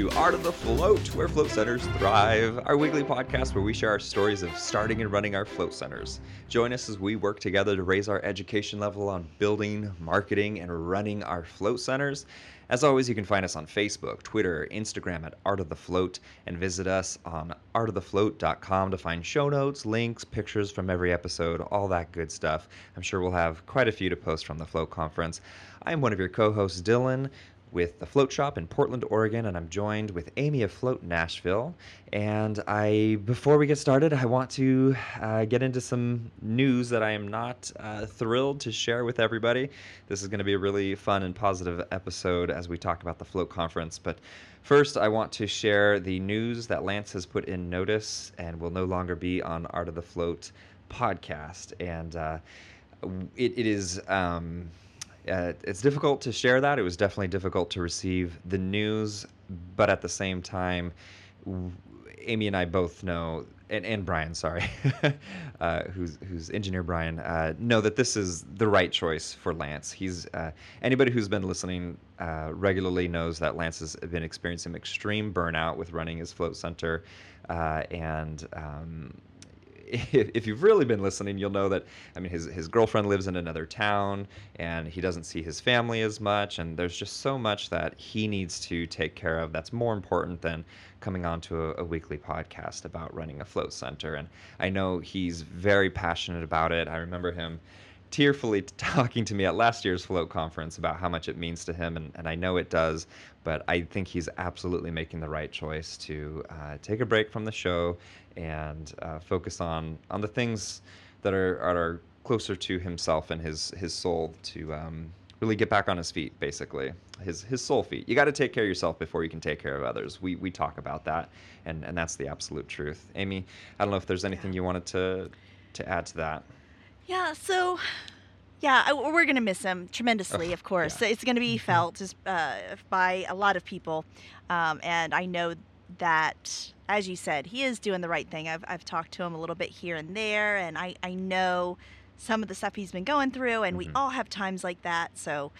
To Art of the Float, where float centers thrive, our weekly podcast where we share our stories of starting and running our float centers. Join us as we work together to raise our education level on building, marketing, and running our float centers. As always, you can find us on Facebook, Twitter, Instagram at Art of the Float, and visit us on artofthefloat.com to find show notes, links, pictures from every episode, all that good stuff. I'm sure we'll have quite a few to post from the Float Conference. I'm one of your co hosts, Dylan with the Float Shop in Portland, Oregon, and I'm joined with Amy of Float Nashville. And I, before we get started, I want to uh, get into some news that I am not uh, thrilled to share with everybody. This is going to be a really fun and positive episode as we talk about the Float Conference. But first, I want to share the news that Lance has put in notice and will no longer be on Art of the Float podcast. And uh, it, it is. Um, uh, it's difficult to share that. It was definitely difficult to receive the news, but at the same time, Amy and I both know, and, and Brian, sorry, uh, who's who's engineer Brian, uh, know that this is the right choice for Lance. He's uh, anybody who's been listening uh, regularly knows that Lance has been experiencing extreme burnout with running his float center, uh, and um, if, if you've really been listening, you'll know that I mean his his girlfriend lives in another town and he doesn't see his family as much and there's just so much that he needs to take care of that's more important than coming on to a, a weekly podcast about running a float center and I know he's very passionate about it. I remember him tearfully talking to me at last year's float conference about how much it means to him and, and i know it does but i think he's absolutely making the right choice to uh, take a break from the show and uh, focus on on the things that are, are closer to himself and his his soul to um, really get back on his feet basically his his soul feet you got to take care of yourself before you can take care of others we we talk about that and and that's the absolute truth amy i don't know if there's anything you wanted to to add to that Yeah, so yeah, I- we're going to miss him tremendously, of course. yeah. It's going to be felt just, uh, by a lot of people. Um, and I know that, as you said, he is doing the right thing. I've, I've talked to him a little bit here and there, and I, I know some of the stuff he's been going through, and Mhm. we all have times like that. So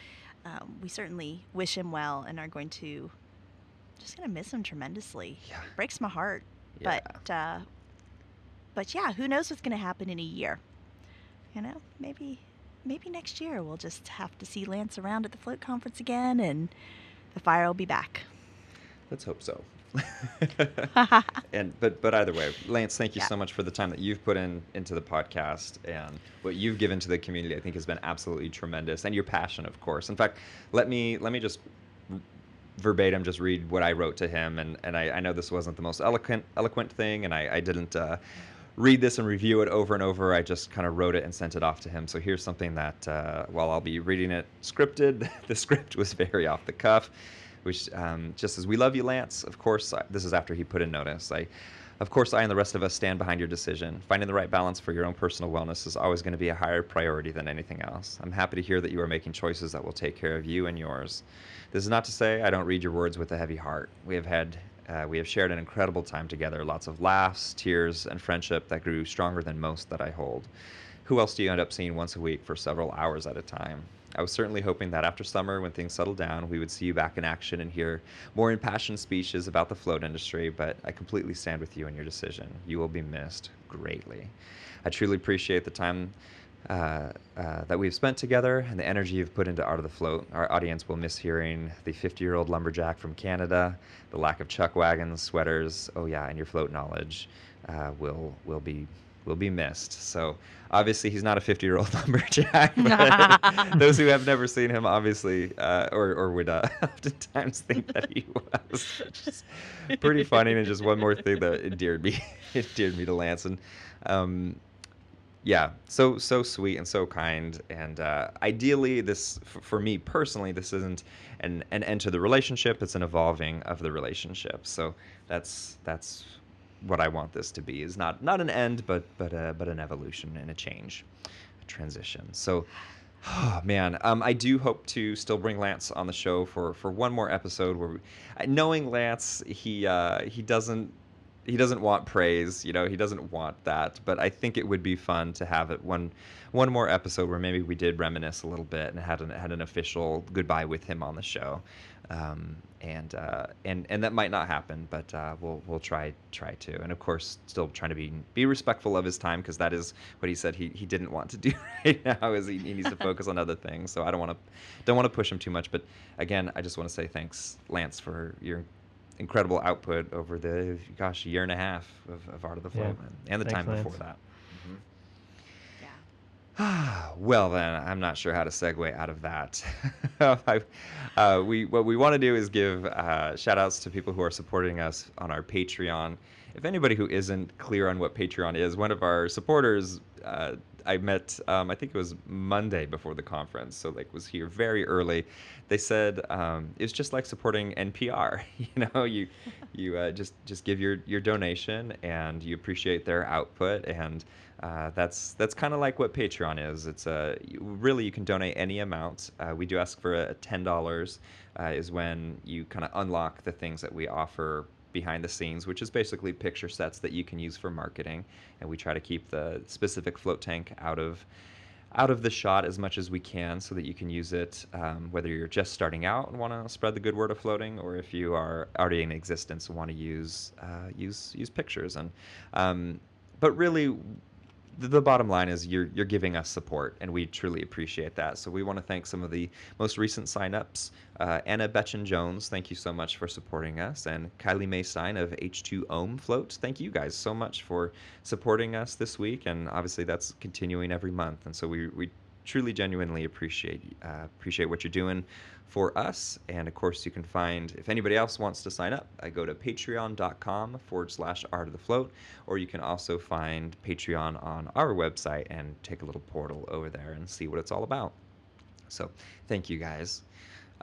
um, we certainly wish him well and are going to just going to miss him tremendously. yeah Breaks my heart. yeah But uh, but yeah, who knows what's going to happen in a year? You know, maybe maybe next year we'll just have to see Lance around at the float conference again, and the fire will be back. Let's hope so. and but but either way, Lance, thank you Yeah. so much for the time that you've put in into the podcast and what you've given to the community. I think has been absolutely tremendous, and your passion, of course. In fact, let me let me just verbatim just read what I wrote to him, and and I, I know this wasn't the most eloquent eloquent thing, and I, I didn't. Uh, read this and review it over and over. I just kind of wrote it and sent it off to him. So here's something that, uh, while I'll be reading it scripted, the script was very off the cuff, which um, just says, we love you, Lance. Of course, this is after he put in notice. I, of course, I and the rest of us stand behind your decision. Finding the right balance for your own personal wellness is always going to be a higher priority than anything else. I'm happy to hear that you are making choices that will take care of you and yours. This is not to say I don't read your words with a heavy heart. We have had uh, we have shared an incredible time together, lots of laughs, tears, and friendship that grew stronger than most that I hold. Who else do you end up seeing once a week for several hours at a time? I was certainly hoping that after summer, when things settled down, we would see you back in action and hear more impassioned speeches about the float industry, but I completely stand with you in your decision. You will be missed greatly. I truly appreciate the time uh, uh, that we've spent together and the energy you've put into Art of the Float. Our audience will miss hearing the 50 year old lumberjack from Canada, the lack of chuck wagons, sweaters, oh yeah, and your float knowledge uh, will, will, be, will be missed. So obviously, he's not a 50 year old lumberjack, but those who have never seen him obviously, uh, or, or would uh, oftentimes think that he was. Just pretty funny. And just one more thing that endeared me, endeared me to Lance. And, um, yeah so so sweet and so kind and uh, ideally this for me personally this isn't an, an end to the relationship it's an evolving of the relationship so that's that's what i want this to be is not not an end but but but an evolution and a change a transition so Oh, man, um, I do hope to still bring Lance on the show for, for one more episode. Where, we, knowing Lance, he uh, he doesn't he doesn't want praise. You know, he doesn't want that. But I think it would be fun to have it one one more episode where maybe we did reminisce a little bit and had an had an official goodbye with him on the show. Um, and uh, and and that might not happen, but uh, we'll we'll try try to, and of course, still trying to be be respectful of his time because that is what he said he, he didn't want to do right now is he, he needs to focus on other things. So I don't want to don't want to push him too much, but again, I just want to say thanks, Lance, for your incredible output over the gosh year and a half of, of Art of the Float Yeah. and the Thanks, time Lance. before that. Well then, I'm not sure how to segue out of that. I, uh, we what we want to do is give uh, shout outs to people who are supporting us on our Patreon. If anybody who isn't clear on what Patreon is, one of our supporters uh, I met um, I think it was Monday before the conference, so like was here very early. They said um, it's just like supporting NPR. You know, you you uh, just just give your your donation and you appreciate their output and uh, that's that's kind of like what Patreon is. It's a really you can donate any amount. Uh, we do ask for a ten dollars uh, is when you kind of unlock the things that we offer behind the scenes, which is basically picture sets that you can use for marketing, and we try to keep the specific float tank out of out of the shot as much as we can so that you can use it um, whether you're just starting out and want to spread the good word of floating or if you are already in existence and want to use uh, use use pictures and um, but really the, bottom line is you're you're giving us support and we truly appreciate that. So we want to thank some of the most recent signups uh, Anna Betchen Jones thank you so much for supporting us and Kylie May Stein of H2 Ohm Float thank you guys so much for supporting us this week and obviously that's continuing every month and so we we truly genuinely appreciate uh, appreciate what you're doing for us. And of course you can find if anybody else wants to sign up i go to patreon.com forward slash art of the float. Or you can also find patreon on our website and take a little portal over there and see what it's all about. So thank you guys.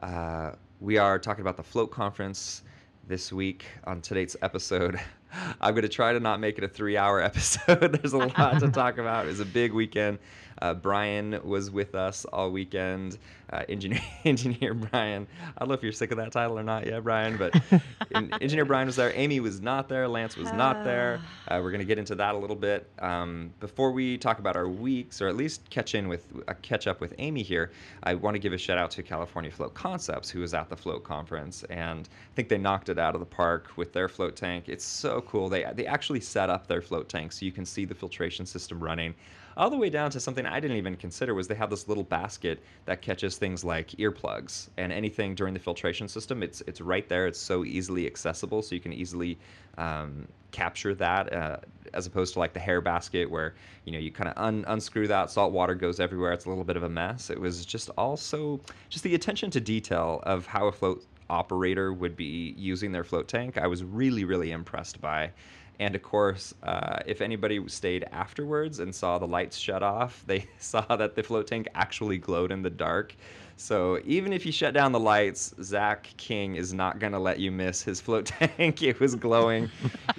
Uh, we are talking about the float conference this week on today's episode. I'm going to try to not make it a three hour episode. There's a lot to talk about. It's a big weekend uh, Brian was with us all weekend. Uh, engineer, engineer Brian. I don't know if you're sick of that title or not yet, Brian, but en- engineer Brian was there. Amy was not there. Lance was not there. Uh, we're going to get into that a little bit. Um, before we talk about our weeks, or at least catch in with uh, catch up with Amy here, I want to give a shout out to California Float Concepts, who was at the Float conference, and I think they knocked it out of the park with their float tank. It's so cool. They they actually set up their float tank so you can see the filtration system running all the way down to something I didn't even consider was they have this little basket that catches things like earplugs and anything during the filtration system. It's it's right there. It's so easily accessible, so you can easily um, capture that uh, as opposed to like the hair basket where you know you kind of un- unscrew that, salt water goes everywhere. It's a little bit of a mess. It was just also just the attention to detail of how a float operator would be using their float tank. I was really really impressed by. And of course, uh, if anybody stayed afterwards and saw the lights shut off, they saw that the float tank actually glowed in the dark. So even if you shut down the lights, Zach King is not going to let you miss his float tank. it was glowing.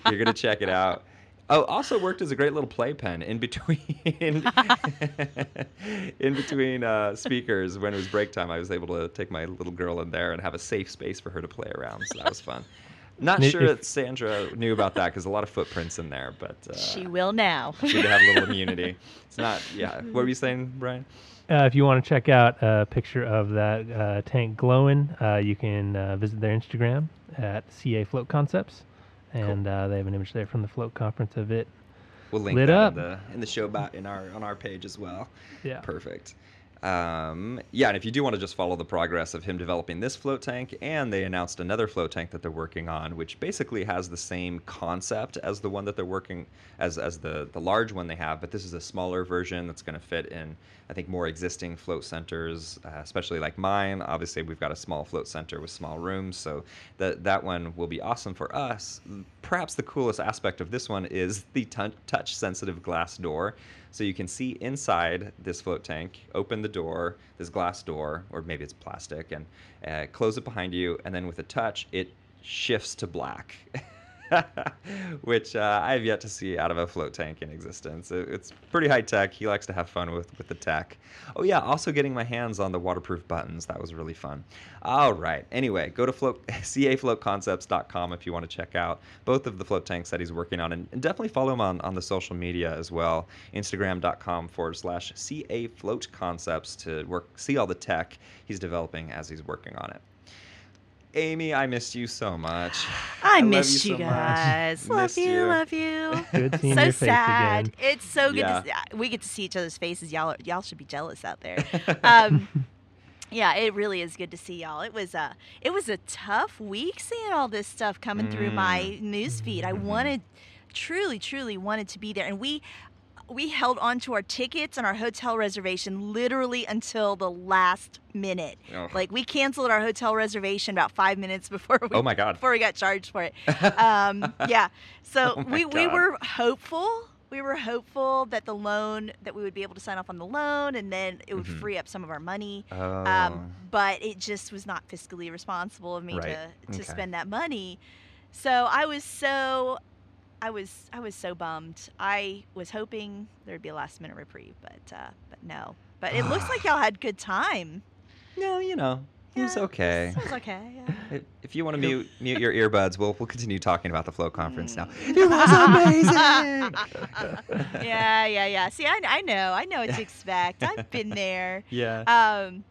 You're going to check it out. Oh, also worked as a great little playpen in between in between uh, speakers when it was break time. I was able to take my little girl in there and have a safe space for her to play around. So that was fun. Not And if- sure that Sandra knew about that because a lot of footprints in there, but uh, she will now. good to have a little immunity. It's not, yeah. What were you saying, Brian? Uh, if you want to check out a picture of that uh, tank glowing, uh, you can uh, visit their Instagram at CA Float Concepts, and uh, they have an image there from the float conference of it. We'll link Lit that up. in the in the show bot in our on our page as well. Yeah. Perfect. Um, yeah, and if you do want to just follow the progress of him developing this float tank, and they announced another float tank that they're working on, which basically has the same concept as the one that they're working as as the the large one they have, but this is a smaller version that's going to fit in, I think, more existing float centers, uh, especially like mine. Obviously, we've got a small float center with small rooms, so that that one will be awesome for us. Perhaps the coolest aspect of this one is the touch sensitive glass door. So you can see inside this float tank, open the door, this glass door, or maybe it's plastic, and uh, close it behind you, and then with a touch, it shifts to black. which uh, I have yet to see out of a float tank in existence. It, it's pretty high tech. He likes to have fun with, with the tech. Oh, yeah, also getting my hands on the waterproof buttons. That was really fun. All right. Anyway, go to float, cafloatconcepts.com if you want to check out both of the float tanks that he's working on. And, and definitely follow him on, on the social media as well. Instagram.com forward slash cafloatconcepts to work, see all the tech he's developing as he's working on it. Amy, I missed you so much. I, love missed you, so much. guys. Love Missed you, love you. Good seeing so your face sad. again. It's so good Yeah. to see. We get to see each other's faces. Y'all, y'all should be jealous out there. Um, yeah, it really is good to see y'all. It was a, it was a tough week seeing all this stuff coming through my news feed. I Mhm. wanted, truly, truly wanted to be there, and we, we held on to our tickets and our hotel reservation literally until the last minute. Oh. Like we canceled our hotel reservation about five minutes before we Oh my God. before we got charged for it. Um, yeah. So Oh we, we were hopeful. We were hopeful that the loan that we would be able to sign off on the loan and then it would Mhm. free up some of our money. Oh. Um, but it just was not fiscally responsible of me Right. to to Okay. spend that money. So I was so I was I was so bummed. I was hoping there'd be a last minute reprieve, but uh, but no. But it looks like y'all had good time. no, you know, it was okay. It was okay. yeah. If- If you want to mute mute your earbuds, we'll we'll continue talking about the float conference now. Mm. It was amazing. yeah, yeah, yeah. See, I, I know, I know what to expect. I've been there. yeah. Um,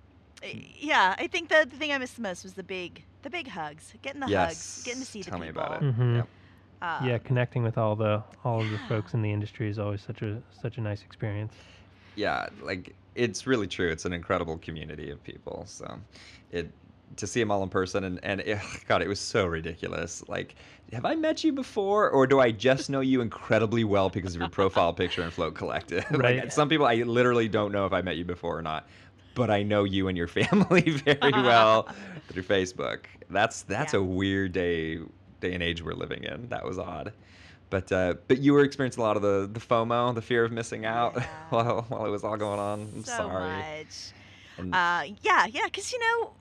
yeah, I think the, the thing I missed the most was the big, the big hugs, getting the yes. hugs, getting to see the people. Tell me about it. Mhm. Yep. Uh, yeah, connecting with all the all of the folks in the industry is always such a such a nice experience. yeah, like it's really true. It's an incredible community of people. So, it to see them all in person and and it, God, it was so ridiculous. Like, have I met you before, or do I just know you incredibly well because of your profile picture in Float Collective? Right. like, some people I literally don't know if I met you before or not. But I know you and your family very well through Facebook. That's that's Yeah. a weird day day and age we're living in. That was odd. But uh, but you were experiencing a lot of the, the FOMO, the fear of missing out Yeah. while while it was all going on. I'm so sorry. much. And- Uh, yeah, yeah, because you know,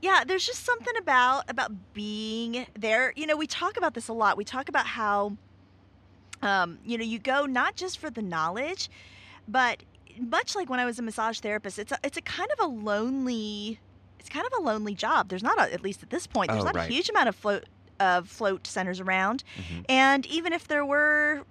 yeah, there's just something about about being there. You know, we talk about this a lot. We talk about how, um, you know, you go not just for the knowledge, but much like when I was a massage therapist, it's a, it's a kind of a lonely, it's kind of a lonely job. There's not a, at least at this point, there's Oh, not right. a huge amount of float of float centers around, Mhm. and even if there were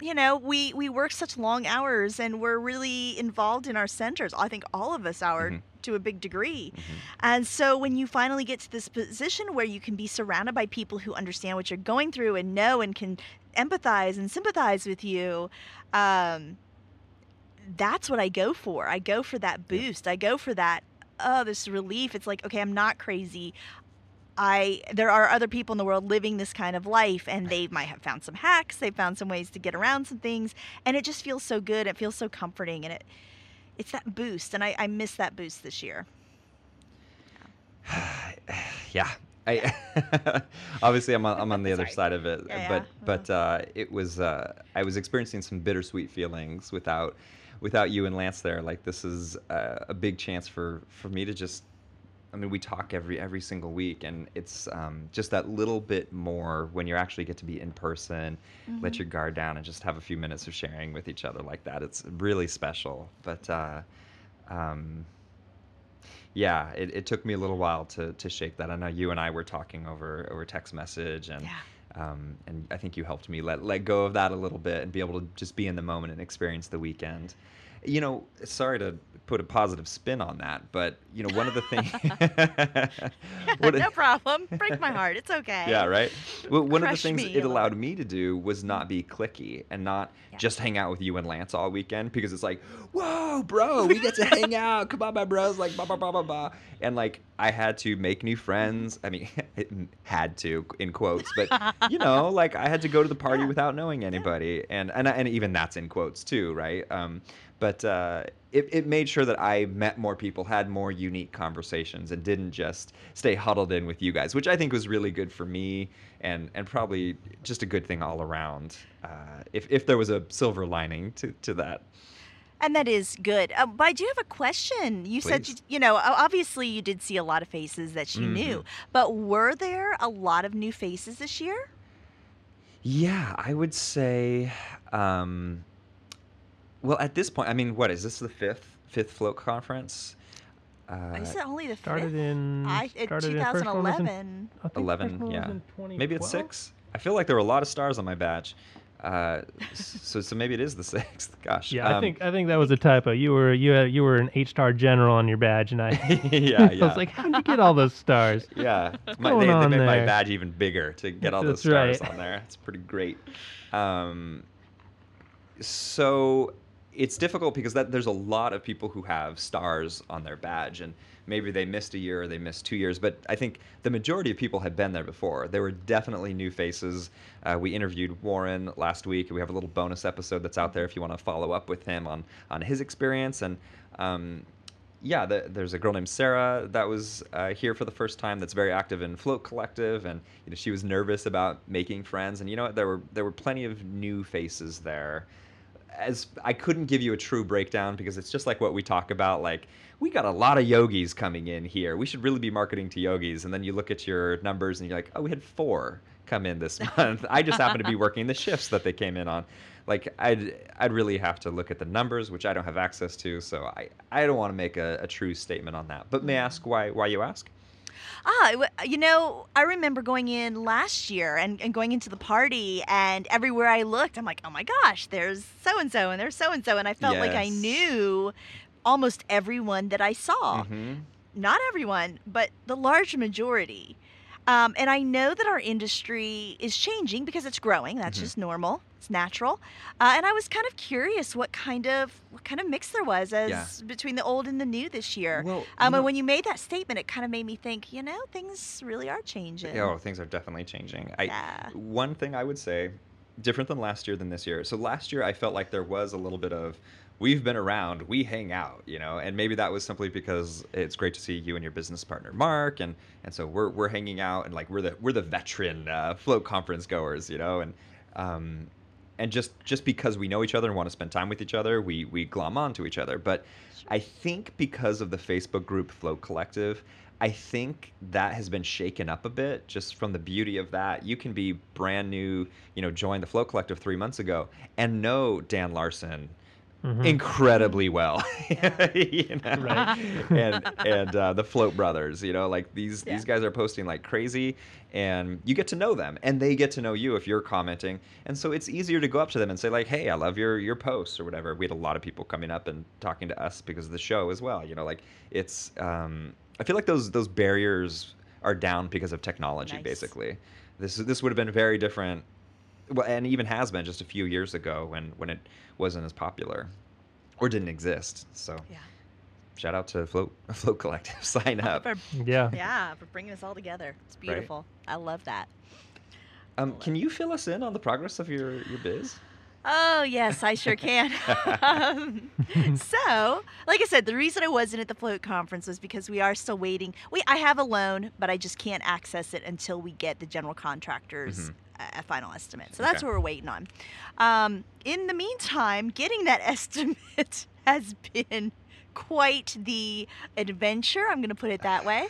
you know we we work such long hours and we're really involved in our centers i think all of us are Mhm. to a big degree Mhm. and so when you finally get to this position where you can be surrounded by people who understand what you're going through and know and can empathize and sympathize with you um, that's what i go for i go for that boost i go for that oh this relief it's like okay i'm not crazy I there are other people in the world living this kind of life and they might have found some hacks, they've found some ways to get around some things and it just feels so good. It feels so comforting and it it's that boost and I, I miss that boost this year. yeah. I obviously I'm on, I'm on the other side of it, Yeah, but yeah. but uh, it was uh, I was experiencing some bittersweet feelings without without you and Lance there. Like this is uh, a big chance for for me to just. I mean, we talk every every single week, and it's um, just that little bit more when you actually get to be in person, let Mhm. your guard down, and just have a few minutes of sharing with each other like that. It's really special. But uh, um, yeah, it, it took me a little while to, to shake that. I know you and I were talking over over text message, and Yeah. Um, and I think you helped me let let go of that a little bit and be able to just be in the moment and experience the weekend. You know, sorry to put a positive spin on that, but you know, one of the things. No problem. Break my heart. It's okay. yeah, right. Well, one of the things it allowed me to do was not be clicky and not. Just hang out with you and Lance all weekend because it's like, whoa, bro, we get to hang out. Come on, my bros, like blah blah blah blah blah. And like I had to make new friends. I mean, had to in quotes, but you know, like I had to go to the party Yeah. without knowing anybody, and and and even that's in quotes too, right? Um, but uh, it, it made sure that I met more people, had more unique conversations, and didn't just stay huddled in with you guys, which I think was really good for me, and and probably just a good thing all around. Uh, if if there was a silver lining to to that. And that is good. Um, but I do have a question. You said, you, you know, obviously you did see a lot of faces that you knew, Mhm. but were there a lot of new faces this year? Yeah, I would say. Um, well, at this point, I mean, what is this the fifth fifth float conference? Uh, is it only the Started fifth? in I, in started in first one was in 2011. I think the first 11, yeah. maybe it's six. I feel like there were a lot of stars on my badge. Uh, so so maybe it is the sixth. Gosh. Yeah, I um, think I think that was a typo. You were you had, you were an eight star general on your badge, and I yeah, I was like, how'd you get all those stars? Yeah, What's my, going they, they on made my badge even bigger to get all those That's stars right. on there. It's pretty great. Um, so it's difficult because that there's a lot of people who have stars on their badge, and maybe they missed a year or they missed two years. But I think the majority of people had been there before. There were definitely new faces. Uh, we interviewed Warren last week, and we have a little bonus episode that's out there if you want to follow up with him on on his experience and. Um, yeah, the, there's a girl named Sarah that was uh, here for the first time. That's very active in Float Collective, and you know she was nervous about making friends. And you know what? There were there were plenty of new faces there. As I couldn't give you a true breakdown because it's just like what we talk about. Like we got a lot of yogis coming in here. We should really be marketing to yogis. And then you look at your numbers and you're like, oh, we had four come in this month. I just happen to be working the shifts that they came in on like I'd I'd really have to look at the numbers, which I don't have access to, so I, I don't want to make a, a true statement on that. But may I mm-hmm. ask why why you ask? Ah, you know, I remember going in last year and, and going into the party, and everywhere I looked, I'm like, oh my gosh, there's so and so, and there's so and so, and I felt like I knew almost everyone that I saw. Mhm. Not everyone, but the large majority. Um, and I know that our industry is changing because it's growing. That's Mhm. just normal. It's natural. Uh, and I was kind of curious what kind of what kind of mix there was as Yeah. between the old and the new this year. Well, Um, and when you made that statement, it kind of made me think, you know, things really are changing. oh, things are definitely changing. I Yeah. one thing I would say, different than last year than this year. So last year I felt like there was a little bit of we've been around, we hang out, you know, and maybe that was simply because it's great to see you and your business partner Mark, and and so we're we're hanging out and like we're the we're the veteran uh, float conference goers, you know, and um, and just just because we know each other and want to spend time with each other, we we glom onto each other. But I think because of the Facebook group Float Collective, I think that has been shaken up a bit just from the beauty of that. You can be brand new, you know, join the Float Collective three months ago and know Dan Larson Mhm. incredibly well, you know? Right. and and uh, the Float Brothers, you know, like these Yeah. these guys are posting like crazy, and you get to know them, and they get to know you if you're commenting, and so it's easier to go up to them and say like, hey, I love your your posts or whatever. We had a lot of people coming up and talking to us because of the show as well. You know, like it's um, I feel like those those barriers are down because of technology, Nice. basically. This this would have been very different well, and even has been just a few years ago when when it wasn't as popular or didn't exist. So Yeah. shout out to Float Float Collective. Sign up. For, Yeah. yeah, for bringing us all together. It's beautiful. I love that. Um, can you fill us in on the progress of your your biz? Oh, yes, I sure can. um, so, like I said, the reason I wasn't at the float conference was because we are still waiting. We I have a loan, but I just can't access it until we get the general contractor's Mhm. Uh, final estimate. So that's Okay. what we're waiting on. Um, in the meantime, getting that estimate has been quite the adventure. I'm going to put it that way.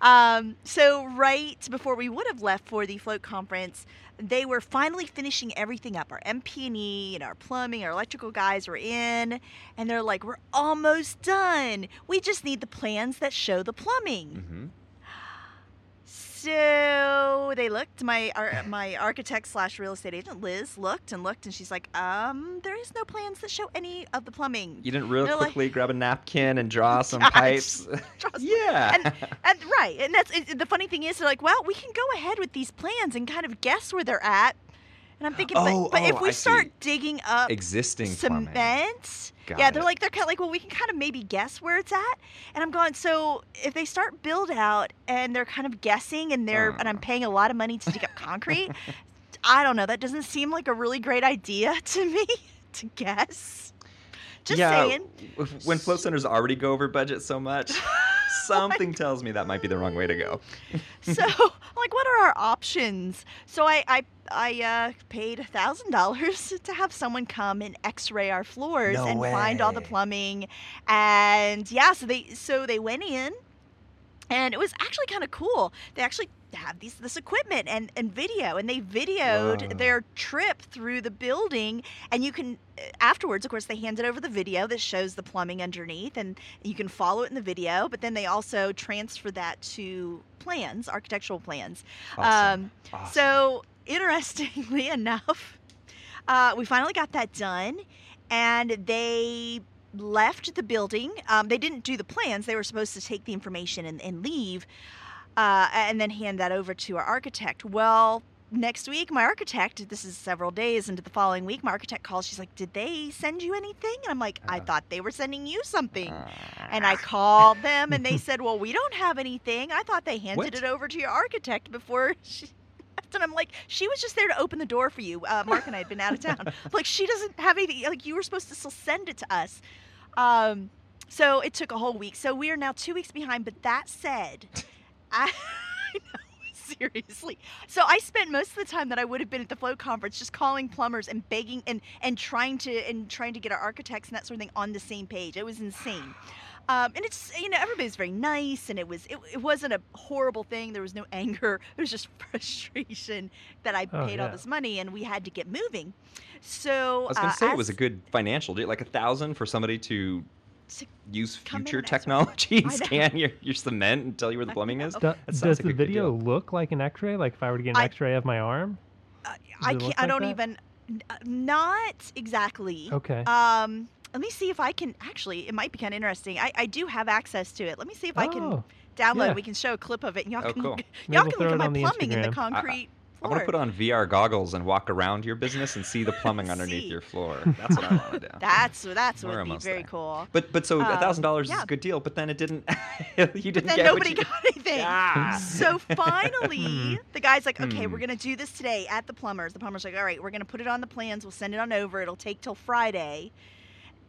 Um, so right before we would have left for the float conference, they were finally finishing everything up. Our MP&E and our plumbing, our electrical guys were in, and they're like, "We're almost done. We just need the plans that show the plumbing." Mm-hmm. So they looked. My ar- my architect slash real estate agent Liz looked and looked, and she's like, "Um, there is no plans that show any of the plumbing." You didn't real They're like- quickly grab a napkin and draw some pipes. trust me. yeah. and, and right, and that's it, the funny thing is, they're like, "Well, we can go ahead with these plans and kind of guess where they're at." And I'm thinking, Oh, but, but if oh, we I start see. digging up Existing cement. Yeah, they're like they're kind of like, well, we can kind of maybe guess where it's at. And I'm going, so if they start build out and they're kind of guessing and they're and I'm Uh. paying a lot of money to dig up concrete, I don't know. That doesn't seem like a really great idea to me to guess. Just yeah, saying. When float centers already go over budget so much, Something tells me that might be the wrong way to go. so like, what are our options? So I I, I uh, paid a thousand dollars to have someone come and X-ray our floors No and find all the way. plumbing, and yeah, so they so they went in, and it was actually kind of cool. They actually have these this equipment and and video, and they videoed Whoa. their trip through the building, and you can afterwards, of course, they handed over the video that shows the plumbing underneath, and you can follow it in the video. But then they also transfer that to plans, architectural plans. Awesome. Um, Awesome. So interestingly enough, uh, we finally got that done, and they left the building. Um, they didn't do the plans. They were supposed to take the information and, and leave, uh, and then hand that over to our architect. Well. Next week, my architect, this is several days into the following week, my architect calls. She's like, Did they send you anything? And I'm like, I Uh. thought they were sending you something. And I called them and they said, Well, we don't have anything. I thought they handed What? it over to your architect before she. And I'm like, she was just there to open the door for you. Uh, Mark and I had been out of town. like, she doesn't have anything. Like, you were supposed to still send it to us. Um, so it took a whole week. So we are now two weeks behind. But that said, I, I know, seriously. So I spent most of the time that I would have been at the float conference just calling plumbers and begging and and trying to and trying to get our architects and that sort of thing on the same page. It was insane. Um, and it's you know everybody was very nice and it was it, it wasn't a horrible thing. There was no anger. It was just frustration that I Oh, paid all this money and we had to get moving. So I was gonna uh, say it was a good financial deal, like a thousand for somebody to to- use future technology and scan your, your cement and tell you where the plumbing is. know. Do- That does sounds like the video look like an X-ray? Like if I were to get an I- X-ray of my arm? uh, I can't. I like don't that? even. uh, Not exactly. Okay. Um, let me see if I can. Actually, it might be kind of interesting. I, I do have access to it. Let me see if I can Oh, download. yeah. We can show a clip of it, and y'all Oh, can cool. y'all we'll can throw look it at my on the plumbing in the Instagram. concrete. I want to put floor. on VR goggles and walk around your business and see the plumbing underneath See. your floor. That's what I want to do. That's that's what We're would be almost very there. cool. But but so a Um, thousand dollars is yeah. a good deal. But then it didn't. you didn't But then get nobody what you, got anything. Ah. So finally, the guy's like, "Okay, Hmm. we're gonna do this today at the plumber's." The plumber's like, "All right, we're gonna put it on the plans. We'll send it on over. It'll take till Friday."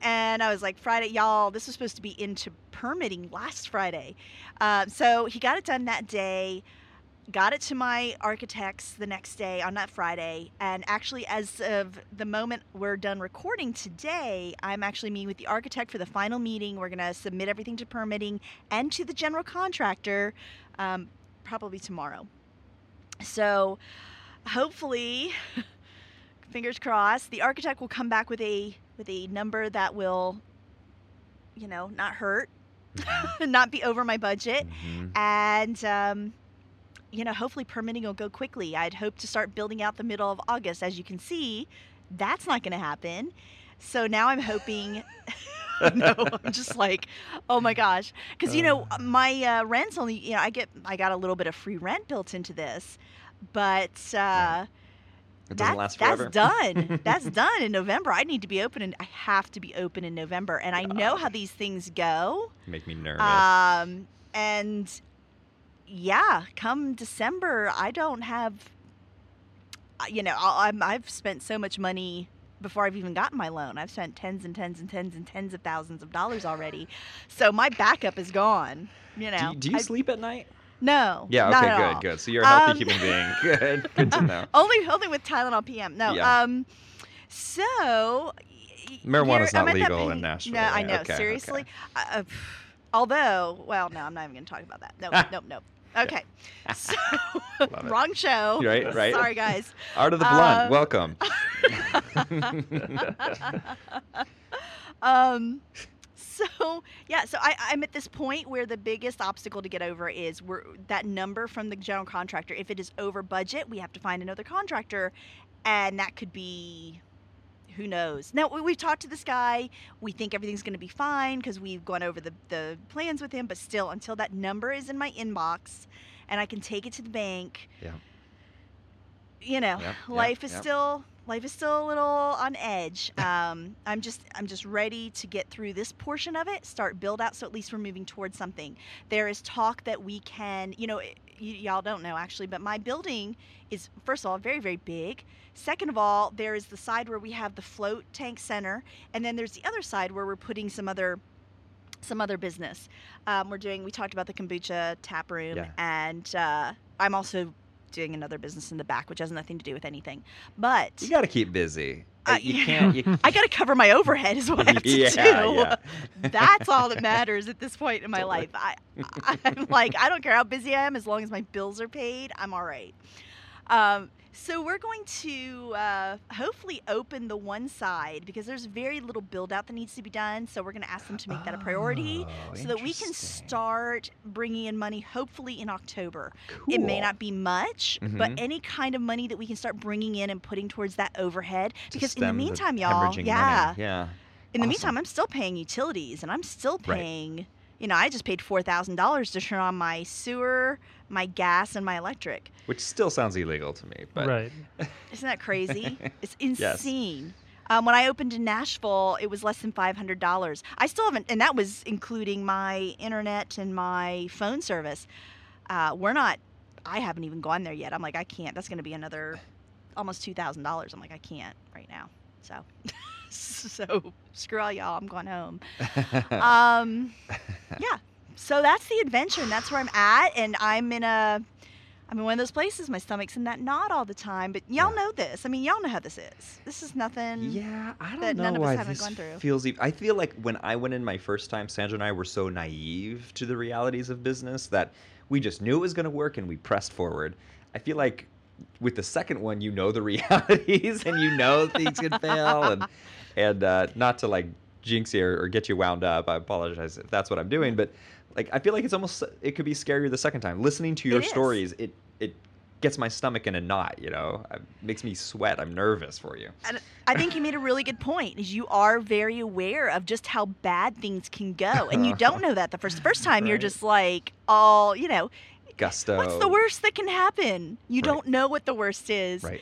And I was like, "Friday, y'all, this was supposed to be into permitting last Friday." Um, so he got it done that day. Got it to my architects the next day on that Friday. And actually, as of the moment we're done recording today, I'm actually meeting with the architect for the final meeting. We're going to submit everything to permitting and to the general contractor um, probably tomorrow. So hopefully, fingers crossed, the architect will come back with a with a number that will, you know, not hurt, not be over my budget, Mhm. and um, you know, hopefully permitting will go quickly. I'd hope to start building out the middle of August. As you can see, that's not going to happen. So now I'm hoping. no, I'm just like, oh my gosh, because you know Uh. my uh, rent's only, you know, I get, I got a little bit of free rent built into this, but uh, It doesn't that- last that's done. That's done in November. I need to be open, and I have to be open in November. And I know how these things go. Make me nervous. Um, and yeah, come December, I don't have. uh, You know, I'm, I've spent so much money before I've even gotten my loan. I've spent tens and tens and tens and tens of thousands of dollars already, so my backup is gone. You know, do you, do you I- sleep at night? No. Yeah. Okay. Good. all. Good. So you're a healthy Um, human being. Good. Good to know. Only only with Tylenol PM. No. Yeah. Um. So. Marijuana is not legal in Nashville, No, I know. Okay, seriously. okay. Uh, uh, although, well, no, I'm not even going to talk about that. No, nope, nope. Okay. So, wrong show. Right, right. Sorry, guys. Art of the blunt. Uh, Welcome. um. So yeah, so I, I'm at this point where the biggest obstacle to get over is we're, that number from the general contractor. If it is over budget, we have to find another contractor, and that could be who knows. Now we, we've talked to this guy. We think everything's going to be fine because we've gone over the the plans with him. But still, until that number is in my inbox, and I can take it to the bank. Yeah. You know, yep, life is yep. still life is still a little on edge. Um, I'm just I'm just ready to get through this portion of it, start build out, so at least we're moving towards something. There is talk that we can, you know, y- y'all don't know actually, but my building is first of all very very big. Second of all, there is the side where we have the float tank center, and then there's the other side where we're putting some other some other business. Um, we're doing. We talked about the kombucha tap room, Yeah. and uh, I'm also doing another business in the back, which has nothing to do with anything. But You got to keep busy. Uh, you can't. You, I got to cover my overhead, is what I have to yeah, do. yeah. That's all that matters at this point in my life. I, I'm like, I don't care how busy I am, as long as my bills are paid, I'm all right. Um, so we're going to uh, hopefully open the one side because there's very little build out that needs to be done. So we're going to ask them to make that a priority Oh, so that we can start bringing in money hopefully in October. It may not be much, but Mhm. any kind of money that we can start bringing in and putting towards that overhead. To Because in the meantime, y'all, hemorrhaging money. yeah, Yeah. in the Awesome. meantime, I'm still paying utilities and I'm still Right. paying, you know, I just paid $4,000 to turn on my sewer, my gas, and my electric. Which still sounds illegal to me, but right. Isn't that crazy? it's Yes. insane. Um, when I opened in Nashville, it was less than $500. I still haven't, and that was including my internet and my phone service. Uh, we're not, I haven't even gone there yet. I'm like, I can't. That's going to be another almost $2,000. I'm like, I can't right now. So, so screw all y'all. I'm going home. um, yeah. So that's the adventure, and that's where I'm at. And I'm in a, I'm in one of those places. My stomach's in that knot all the time. But y'all Yeah. know this. I mean, y'all know how this is. This is nothing. Yeah, I don't that know none of us why this gone through. feels. e- I feel like when I went in my first time, Sandra and I were so naive to the realities of business that we just knew it was going to work and we pressed forward. I feel like with the second one, you know the realities and you know things can fail and and uh, not to like jinx you or, or get you wound up. I apologize if that's what I'm doing, but like I feel like it's almost it could be scarier the second time. Listening to your It stories, it it gets my stomach in a knot. You know, it makes me sweat. I'm nervous for you. And I think you made a really good point. Is you are very aware of just how bad things can go, and you don't know that the first first time. You're just like, all you know. Gusto. What's the worst that can happen? You Right. don't know what the worst is. Right.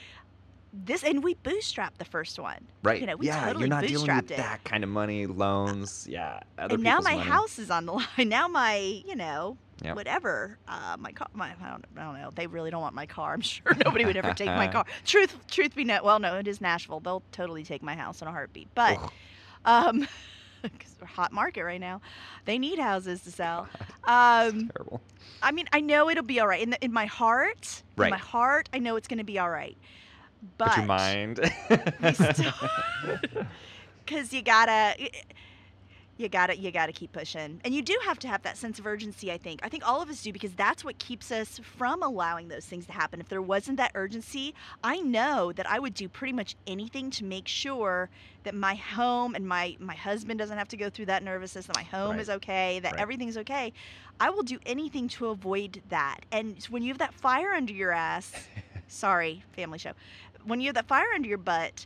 This and we bootstrapped the first one. Right. You know, we yeah, totally you're not dealing with it. that kind of money, loans. Yeah. Other and now my money. house is on the line. Now my, you know, Yep. whatever. Uh, my car. My, I don't, I don't know. They really don't want my car. I'm sure nobody would ever take my car. Truth, truth be known. Well, no, it is Nashville. They'll totally take my house in a heartbeat. But um, because we're hot market right now, they need houses to sell. Um, Terrible. I mean, I know it'll be all right. In the, in my heart, in Right. my heart, I know it's going to be all right. But, But, your mind. because you gotta, you gotta, you gotta keep pushing, and you do have to have that sense of urgency. I think. I think all of us do because that's what keeps us from allowing those things to happen. If there wasn't that urgency, I know that I would do pretty much anything to make sure that my home and my my husband doesn't have to go through that nervousness. That my home Right. is okay. That Right. everything's okay. I will do anything to avoid that. And when you have that fire under your ass, sorry, family show. When you have that fire under your butt,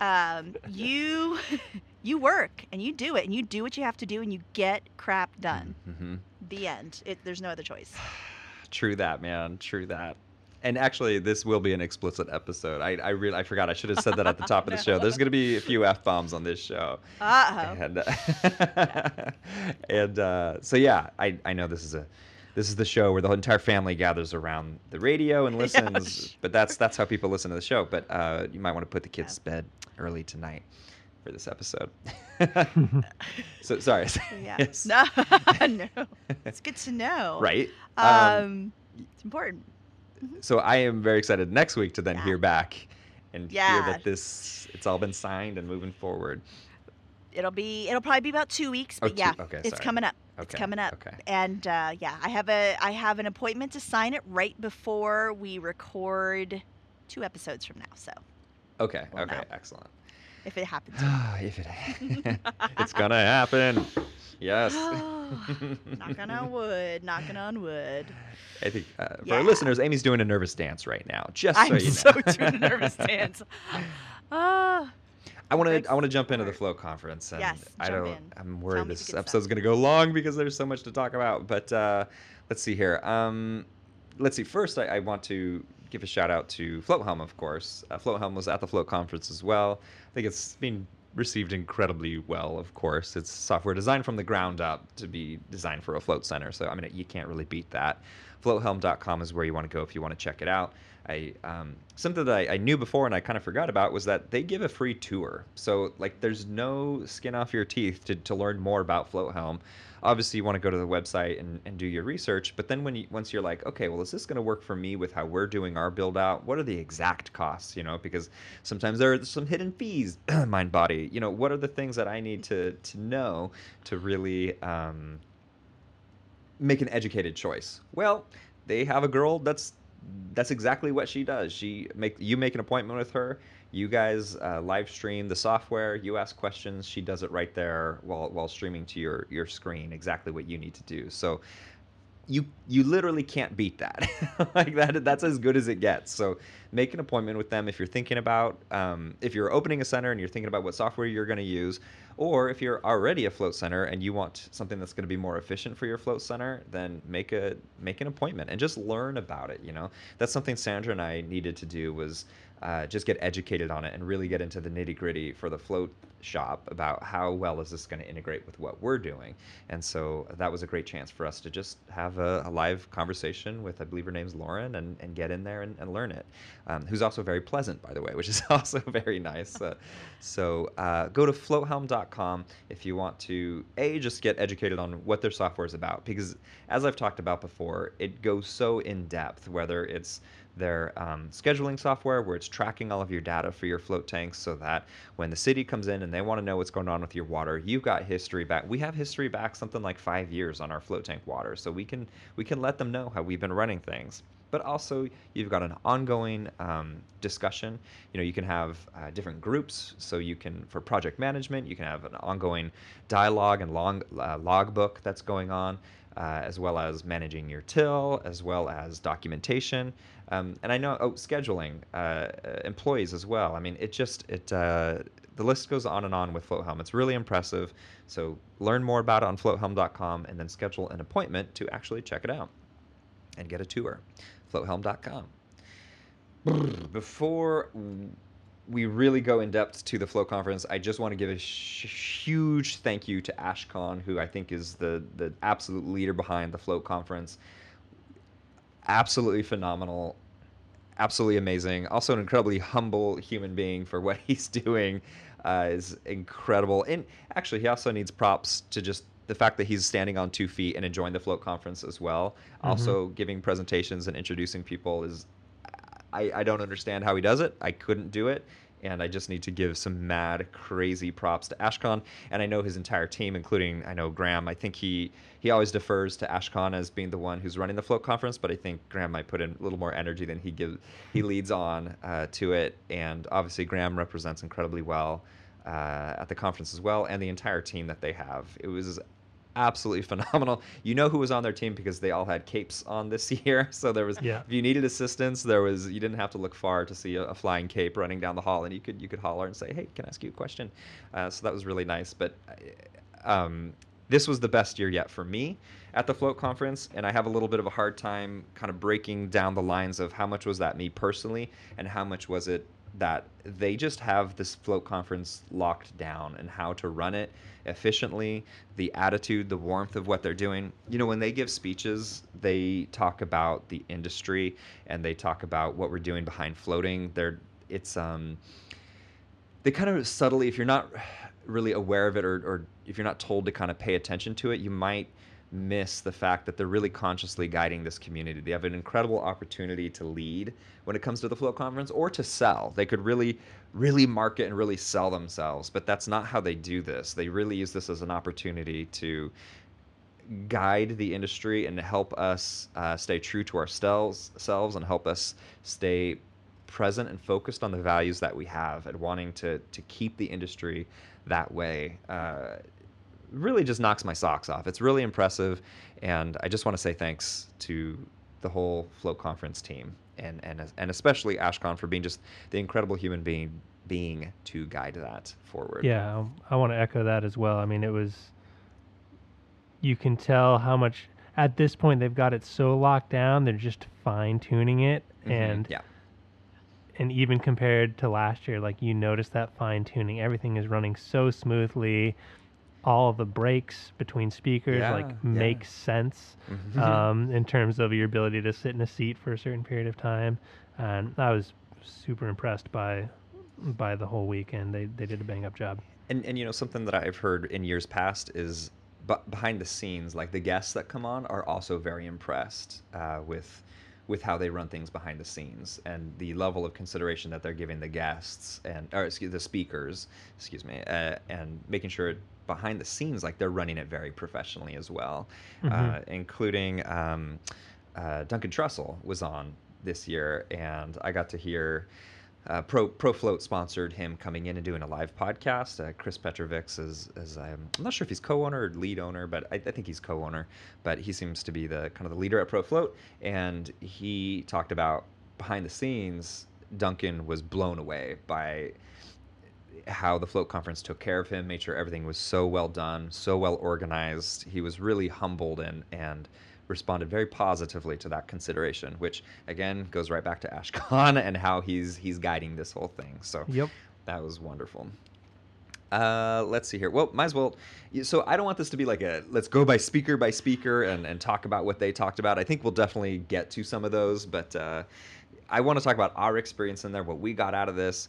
um, you you work and you do it and you do what you have to do and you get crap done. hmm The end. It, there's no other choice. True that, man. True that. And actually, this will be an explicit episode. I, I really, I forgot. I should have said that at the top of the show. There's going to be a few f bombs on this show. Uh oh. and uh, and uh, so yeah, I, I know this is a this is the show where the entire family gathers around the radio and listens. But that's that's how people listen to the show. But uh, you might want to put the kids to bed early tonight for this episode. so sorry. Yeah. Yes. No, no. It's good to know. Right. Um, Um, it's important. so I am very excited next week to then Yeah. hear back and hear that this it's all been signed and moving forward. It'll be. It'll probably be about two weeks, Oh, but two- yeah, okay, it's sorry. coming up. It's coming up. okay. And uh, yeah, I have a I have an appointment to sign it right before we record two episodes from now. So Okay. Well, okay. no. Excellent. if it happens. if it, it's gonna happen. Yes. knocking on wood, knocking on wood. I think uh, for Yeah. our listeners, Amy's doing a nervous dance right now. Just so I'm you know. so doing a nervous dance. Ah, I want to I want to jump into the float conference, and Yes, I don't. In. I'm worried this good episode's going to go long because there's so much to talk about. But uh, let's see here. Um, let's see. First, I, I want to give a shout out to Float Helm, of course. Uh, Float Helm was at the Float conference as well. I think it's been received incredibly well. Of course, it's software designed from the ground up to be designed for a float center. So I mean, you can't really beat that. Floathelm.com is where you want to go if you want to check it out. I um, something that I, I knew before and I kind of forgot about was that they give a free tour. So like, there's no skin off your teeth to, to learn more about Float Helm. obviously you want to go to the website and, and do your research. But then when you once you're like, okay, well, is this going to work for me with how we're doing our build out? What are the exact costs? You know, because sometimes there are some hidden fees. Mindbody. You know, what are the things that I need to to know to really um, make an educated choice? Well, they have a girl that's that's exactly what she does. She make you make an appointment with her. You guys uh, live stream the software. You ask questions. She does it right there while while streaming to your your screen. Exactly what you need to do. So you you literally can't beat that. like that that's as good as it gets. So make an appointment with them if you're thinking about um, if you're opening a center and you're thinking about what software you're going to use, or if you're already a float center and you want something that's going to be more efficient for your float center, then make a make an appointment and just learn about it. You know that's something Sandra and I needed to do was uh, just get educated on it and really get into the nitty gritty for the float shop about how well is this going to integrate with what we're doing. And so that was a great chance for us to just have a, a live conversation with, I believe her name's Lauren, and, and get in there and, and learn it. Um, who's also very pleasant, by the way, which is also very nice. Uh, so uh, go to floathelm.com if you want to, A, just get educated on what their software is about. Because as I've talked about before, it goes so in depth, whether it's their um, scheduling software where it's tracking all of your data for your float tanks so that when the city comes in and they want to know what's going on with your water you've got history back we have history back something like five years on our float tank water so we can we can let them know how we've been running things. But also you've got an ongoing um, discussion. You know you can have uh, different groups so you can for project management you can have an ongoing dialogue and long uh, logbook that's going on uh, as well as managing your till, as well as documentation, um, and I know oh scheduling uh, uh, employees as well. I mean, it just it uh, the list goes on and on with FloatHelm. It's really impressive. So learn more about it on floathelm.com and then schedule an appointment to actually check it out and get a tour. Floathelm.com. Before we really go in depth to the Float Conference, I just want to give a sh- huge thank you to Ashkan, who I think is the the absolute leader behind the Float Conference. Absolutely phenomenal, absolutely amazing. Also, an incredibly humble human being for what he's doing uh, is incredible. And actually, he also needs props to just the fact that he's standing on two feet and enjoying the Float Conference as well. Mm-hmm. Also, giving presentations and introducing people is I, I don't understand how he does it. I couldn't do it. And I just need to give some mad, crazy props to Ashkan. And I know his entire team, including I know Graham. I think he he always defers to Ashkan as being the one who's running the float conference, but I think Graham might put in a little more energy than he gives. He leads on uh, to it, and obviously Graham represents incredibly well uh, at the conference as well, and the entire team that they have. It was absolutely phenomenal. You know who was on their team because they all had capes on this year. So there was, yeah. if you needed assistance, there was you didn't have to look far to see a, a, flying cape running down the hall, and you could you could holler and say, "Hey, can I ask you a question?" Uh, so that was really nice. But um, this was the best year yet for me at the float conference and i have a little bit of a hard time kind of breaking down the lines of how much was that me personally and how much was it that they just have this float conference locked down and how to run it efficiently, the attitude, the warmth of what they're doing. You know, when they give speeches, they talk about the industry and they talk about what we're doing behind floating. They're it's um they kind of subtly if you're not really aware of it or, or if you're not told to kind of pay attention to it, you might miss the fact that they're really consciously guiding this community. They have an incredible opportunity to lead when it comes to the Float Conference or to sell. They could really, really market and really sell themselves, but that's not how they do this. They really use this as an opportunity to guide the industry and help us uh, stay true to ourselves selves and help us stay present and focused on the values that we have and wanting to to keep the industry that way. Uh, really just knocks my socks off. It's really impressive, and I just want to say thanks to the whole Float Conference team, and and and especially Ashkan for being just the incredible human being being to guide that forward. Yeah, I want to echo that as well. I mean, it was. You can tell how much at this point they've got it so locked down. They're just fine tuning it, mm-hmm. and yeah. And even compared to last year, like you notice that fine tuning, everything is running so smoothly all of the breaks between speakers yeah, like yeah. make sense mm-hmm. um, in terms of your ability to sit in a seat for a certain period of time. And I was super impressed by by the whole weekend. They they did a bang up job. And and you know something that I've heard in years past is but behind the scenes, like the guests that come on are also very impressed uh, with with how they run things behind the scenes and the level of consideration that they're giving the guests and or excuse the speakers, excuse me, uh, and making sure behind the scenes like they're running it very professionally as well, mm-hmm. uh, including um, uh, Duncan Trussell was on this year, and I got to hear uh, Pro ProFloat sponsored him coming in and doing a live podcast. Uh, Chris Petrovics is, is um, I'm not sure if he's co-owner or lead owner, but I, I, think he's co-owner. But he seems to be the kind of the leader at ProFloat, and he talked about behind the scenes. Duncan was blown away by how the float conference took care of him, made sure everything was so well done, so well organized. He was really humbled and and responded very positively to that consideration, which again goes right back to Ashkan and how he's he's guiding this whole thing. So yep. that was wonderful. Uh, let's see here. Well, might as well. So I don't want this to be like a let's go by speaker by speaker and, and talk about what they talked about. I think we'll definitely get to some of those, but uh, I want to talk about our experience in there, what we got out of this.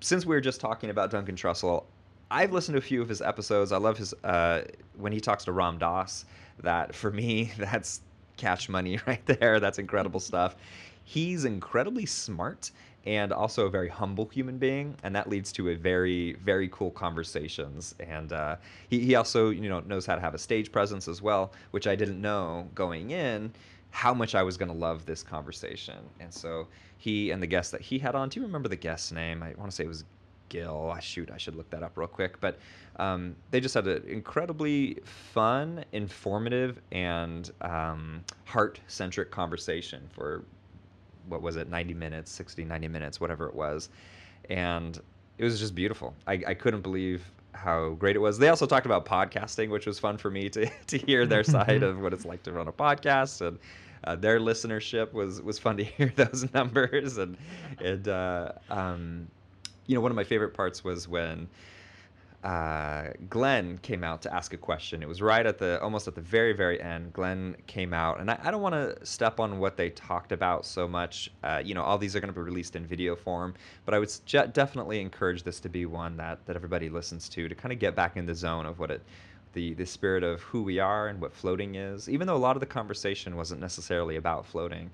Since we were just talking about Duncan Trussell, I've listened to a few of his episodes. I love his uh, when he talks to Ram Dass that for me, that's cash money right there. That's incredible stuff. He's incredibly smart and also a very humble human being, and that leads to a very, very cool conversations. And uh, he, he also, you know, knows how to have a stage presence as well, which I didn't know going in how much I was going to love this conversation. And so he and the guest that he had on, do you remember the guest's name? I want to say it was Gil. I shoot, I should look that up real quick. But um, they just had an incredibly fun, informative, and um, heart centric conversation for what was it, 90 minutes, 60, 90 minutes, whatever it was. And it was just beautiful. I, I couldn't believe how great it was. They also talked about podcasting, which was fun for me to, to hear their side of what it's like to run a podcast. And uh, their listenership was, was fun to hear those numbers. And, and uh, um, you know, one of my favorite parts was when uh, Glenn came out to ask a question. It was right at the almost at the very very end. Glenn came out, and I, I don't want to step on what they talked about so much. Uh, you know, all these are going to be released in video form, but I would definitely encourage this to be one that that everybody listens to to kind of get back in the zone of what it. The, the spirit of who we are and what floating is, even though a lot of the conversation wasn't necessarily about floating,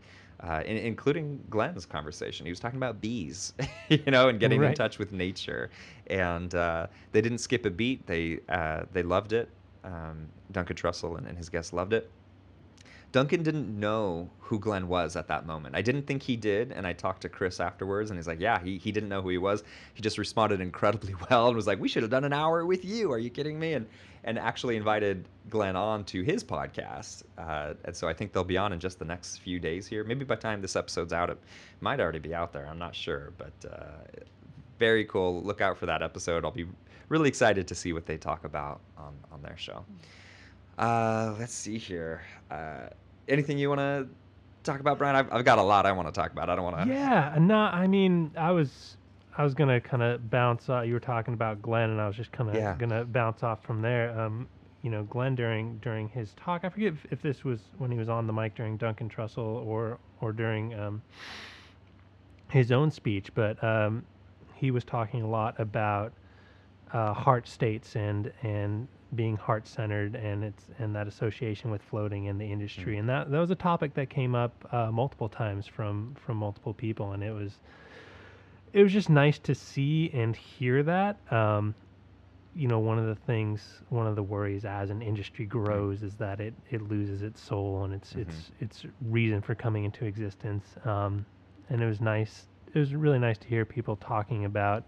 uh, in, including Glenn's conversation. He was talking about bees, you know, and getting right. in touch with nature. And uh, they didn't skip a beat. They uh, they loved it. Um, Duncan Trussell and, and his guests loved it. Duncan didn't know who Glenn was at that moment. I didn't think he did, and I talked to Chris afterwards, and he's like, "Yeah, he, he didn't know who he was. He just responded incredibly well and was like, "We should have done an hour with you. Are you kidding me?" And and actually invited Glenn on to his podcast. Uh, and so I think they'll be on in just the next few days here. Maybe by the time this episode's out, it might already be out there. I'm not sure, but uh, very cool. Look out for that episode. I'll be really excited to see what they talk about on on their show. Uh, let's see here. Uh, anything you want to talk about, Brian? I've, I've got a lot I want to talk about. I don't want to. Yeah, no, I mean, I was I was gonna kind of bounce. off. you were talking about Glenn, and I was just kind of yeah. gonna bounce off from there. Um, you know, Glenn during during his talk, I forget if, if, this was when he was on the mic during Duncan Trussell or or during um, his own speech, but um, he was talking a lot about uh, heart states and and being heart centered and it's and that association with floating in the industry. Mm. And that that was a topic that came up uh, multiple times from from multiple people, and it was it was just nice to see and hear that. Um, you know, one of the things, one of the worries as an industry grows is that it, it loses its soul and its mm-hmm. its its reason for coming into existence. Um, and it was nice. It was really nice to hear people talking about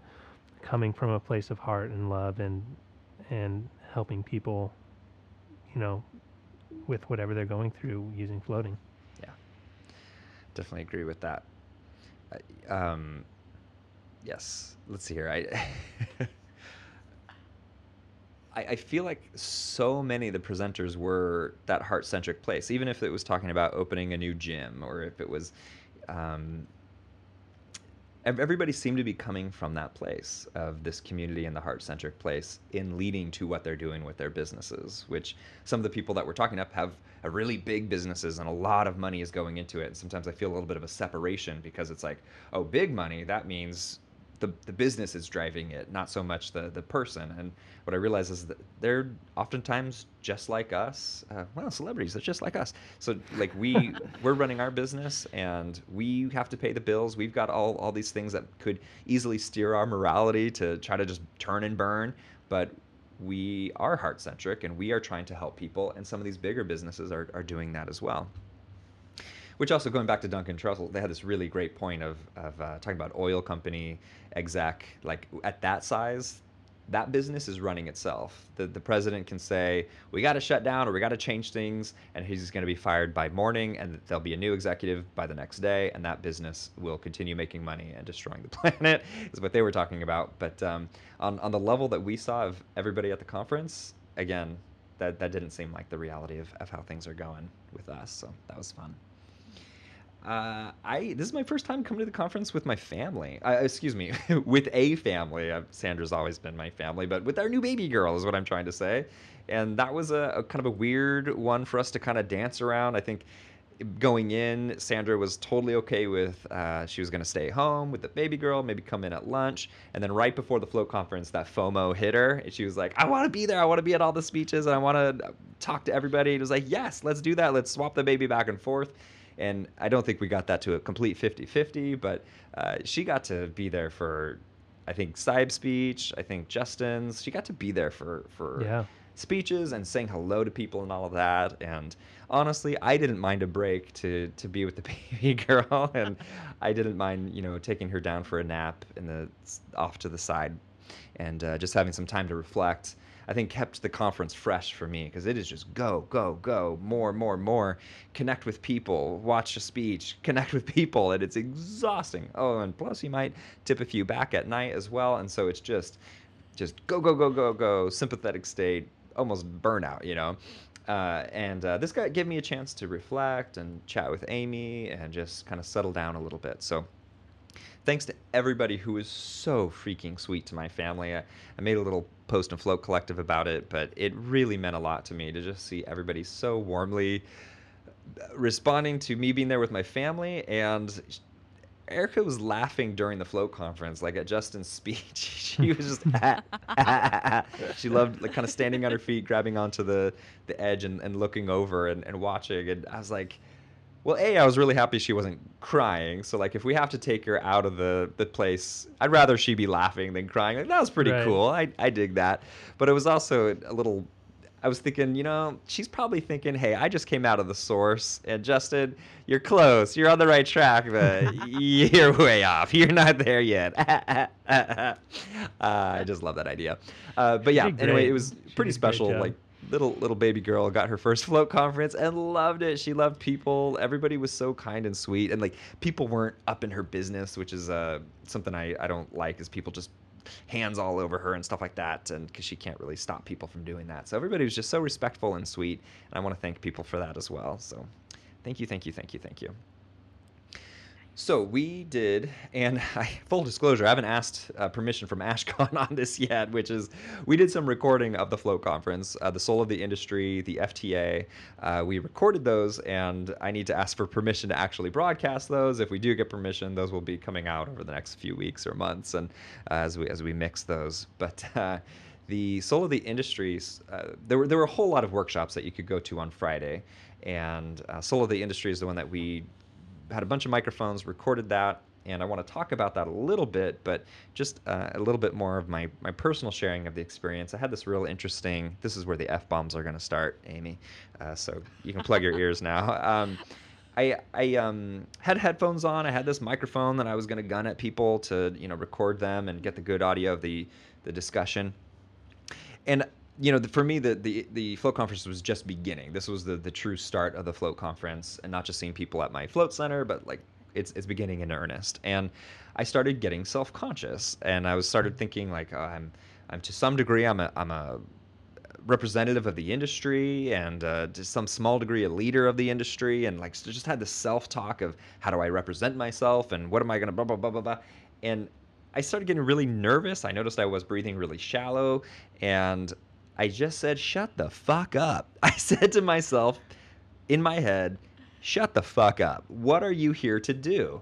coming from a place of heart and love and and helping people, you know, with whatever they're going through using floating. Yeah, definitely agree with that. Um, yes. Let's see here. I, I, I feel like so many of the presenters were that heart centric place, even if it was talking about opening a new gym or if it was um, everybody seemed to be coming from that place of this community and the heart centric place in leading to what they're doing with their businesses, which some of the people that we're talking up have a really big businesses and a lot of money is going into it. And sometimes I feel a little bit of a separation because it's like, oh, big money, that means the, the business is driving it, not so much the, the person. And what I realize is that they're oftentimes just like us. Uh, well, celebrities, they're just like us. So like we, we're running our business and we have to pay the bills. We've got all, all these things that could easily steer our morality to try to just turn and burn. But we are heart centric and we are trying to help people. And some of these bigger businesses are, are doing that as well. Which also going back to Duncan Trussell, they had this really great point of, of uh, talking about oil company exec. Like at that size, that business is running itself. The, the president can say, we got to shut down or we got to change things, and he's going to be fired by morning, and there'll be a new executive by the next day, and that business will continue making money and destroying the planet, is what they were talking about. But um, on, on the level that we saw of everybody at the conference, again, that, that didn't seem like the reality of, of how things are going with us. So that was fun. Uh, I this is my first time coming to the conference with my family. Uh, excuse me, with a family. Uh, Sandra's always been my family, but with our new baby girl is what I'm trying to say. And that was a, a kind of a weird one for us to kind of dance around. I think going in, Sandra was totally okay with. Uh, she was going to stay home with the baby girl, maybe come in at lunch, and then right before the float conference, that FOMO hit her, and she was like, "I want to be there. I want to be at all the speeches, and I want to talk to everybody." It was like, "Yes, let's do that. Let's swap the baby back and forth." And I don't think we got that to a complete 50 50, but uh, she got to be there for, I think, Saib's speech, I think Justin's. She got to be there for, for yeah. speeches and saying hello to people and all of that. And honestly, I didn't mind a break to, to be with the baby girl. And I didn't mind, you know, taking her down for a nap in the off to the side and uh, just having some time to reflect. I think kept the conference fresh for me because it is just go, go, go, more, more, more. Connect with people, watch a speech, connect with people, and it's exhausting. Oh, and plus you might tip a few back at night as well, and so it's just, just go, go, go, go, go, sympathetic state, almost burnout, you know. Uh, and uh, this guy gave me a chance to reflect and chat with Amy and just kind of settle down a little bit. So thanks to everybody who was so freaking sweet to my family. I, I made a little post and float collective about it, but it really meant a lot to me to just see everybody so warmly responding to me being there with my family and Erica was laughing during the float conference, like at Justin's speech. she was just, ah, ah, ah, she loved like kind of standing on her feet, grabbing onto the, the edge and, and looking over and, and watching. And I was like, well, a I was really happy she wasn't crying. So like if we have to take her out of the the place, I'd rather she be laughing than crying. Like that was pretty right. cool. I I dig that. But it was also a little. I was thinking, you know, she's probably thinking, "Hey, I just came out of the source, and Justin, you're close. You're on the right track, but you're way off. You're not there yet." uh, I just love that idea. Uh, but yeah, anyway, it was pretty special. Like little little baby girl got her first float conference and loved it. She loved people. Everybody was so kind and sweet, and like people weren't up in her business, which is uh, something I I don't like. Is people just hands all over her and stuff like that, and because she can't really stop people from doing that. So everybody was just so respectful and sweet, and I want to thank people for that as well. So thank you, thank you, thank you, thank you. So we did, and I, full disclosure, I haven't asked uh, permission from Ashkan on this yet, which is we did some recording of the Float Conference, uh, the Soul of the Industry, the FTA. Uh, we recorded those, and I need to ask for permission to actually broadcast those. If we do get permission, those will be coming out over the next few weeks or months, and uh, as we as we mix those. But uh, the Soul of the Industries, uh, there were there were a whole lot of workshops that you could go to on Friday, and Soul of the Industry is the one that we had a bunch of microphones, recorded that, and I want to talk about that a little bit, but just uh, a little bit more of my, my personal sharing of the experience. I had this real interesting, this is where the F bombs are going to start, Amy. Uh, so you can plug your ears now. Um, I, I um, had headphones on. I had this microphone that I was going to gun at people to, you know, record them and get the good audio of the, the discussion. And you know, the, for me, the, the the float conference was just beginning. This was the the true start of the float conference, and not just seeing people at my float center, but like it's it's beginning in earnest. And I started getting self conscious, and I was started thinking like oh, I'm I'm to some degree I'm a I'm a representative of the industry and uh, to some small degree a leader of the industry and like just had the self talk of how do I represent myself and what am I gonna blah blah blah blah blah and I started getting really nervous. I noticed I was breathing really shallow and I just said, shut the fuck up. I said to myself in my head, shut the fuck up. What are you here to do?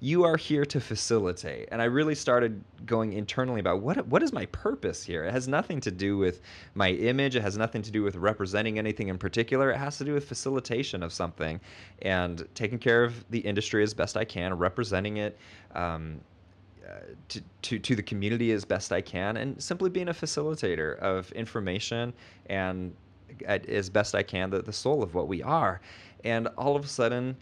you are here to facilitate. And I really started going internally about what what is my purpose here? It has nothing to do with my image, it has nothing to do with representing anything in particular. It has to do with facilitation of something and taking care of the industry as best I can, representing it um, to, to, to the community as best I can, and simply being a facilitator of information and uh, as best I can the, the soul of what we are. And all of a sudden,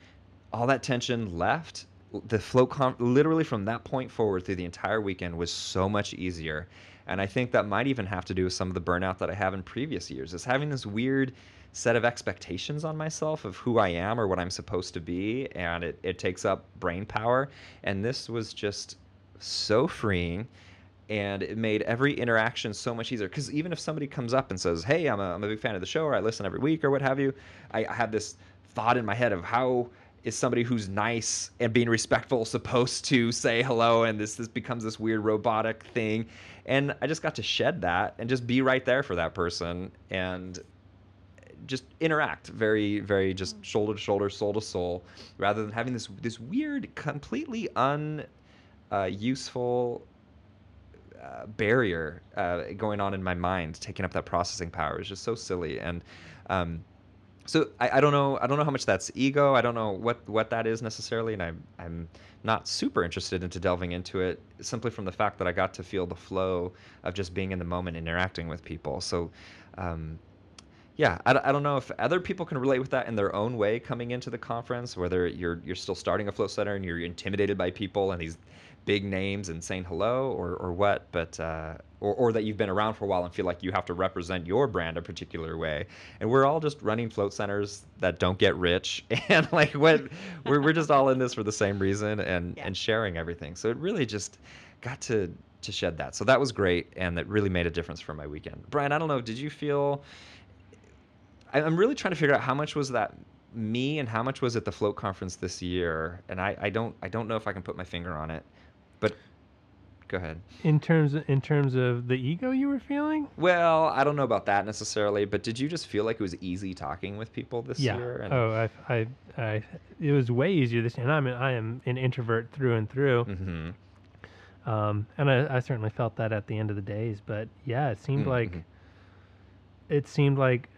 all that tension left the float com- literally from that point forward through the entire weekend was so much easier and i think that might even have to do with some of the burnout that i have in previous years is having this weird set of expectations on myself of who i am or what i'm supposed to be and it, it takes up brain power and this was just so freeing and it made every interaction so much easier. Because even if somebody comes up and says hey I'm a, I'm a big fan of the show or i listen every week or what have you I, I have this thought in my head of how is somebody who's nice and being respectful supposed to say hello and this this becomes this weird robotic thing. And i just got to shed that and just be right there for that person and just interact very very just shoulder to shoulder soul to soul rather than having this this weird completely un uh, useful uh, barrier uh, going on in my mind taking up that processing power. Is just so silly. And um, so I, I, don't know I don't know how much that's ego. I don't know what what that is necessarily and I'm I'm not super interested into delving into it simply from the fact that I got to feel the flow of just being in the moment interacting with people. So um, yeah I, I don't know if other people can relate with that in their own way coming into the conference whether you're you're still starting a float center and you're intimidated by people and these big names and saying hello or, or what, but uh, or, or that you've been around for a while and feel like you have to represent your brand a particular way. And we're all just running float centers that don't get rich, and like what we're we're just all in this for the same reason and yeah. and sharing everything. So it really just got to to shed that. So that was great, and that really made a difference for my weekend. Brian, I don't know, did you feel? I'm really trying to figure out how much was that me and how much was it the float conference this year and I, I don't i don't know if i can put my finger on it but go ahead. In terms of, in terms of the ego you were feeling? Well, I don't know about that necessarily, but did you just feel like it was easy talking with people this yeah. year? And... Oh, I, I, I, it was way easier this year. And I'm, an, I am an introvert through and through. Mm-hmm. Um, and I, I certainly felt that at the end of the days. But yeah, it seemed mm-hmm. like, it seemed like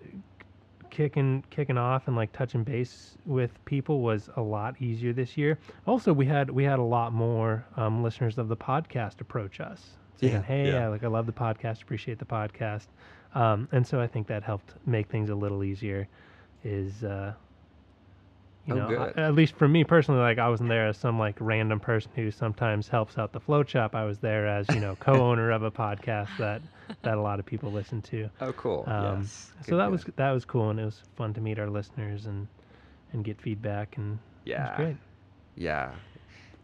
kicking kicking off and like touching base with people was a lot easier this year. Also, we had we had a lot more um, listeners of the podcast approach us saying, yeah, "Hey, yeah. like I love the podcast, appreciate the podcast," um, and so I think that helped make things a little easier. Is uh, you oh, know, I, at least for me personally, like I wasn't there as some like random person who sometimes helps out the float shop. I was there as you know co-owner of a podcast that that a lot of people listen to. Oh, cool. Um, yes. So that good. was that was cool, and it was fun to meet our listeners and and get feedback, and yeah, great. Yeah.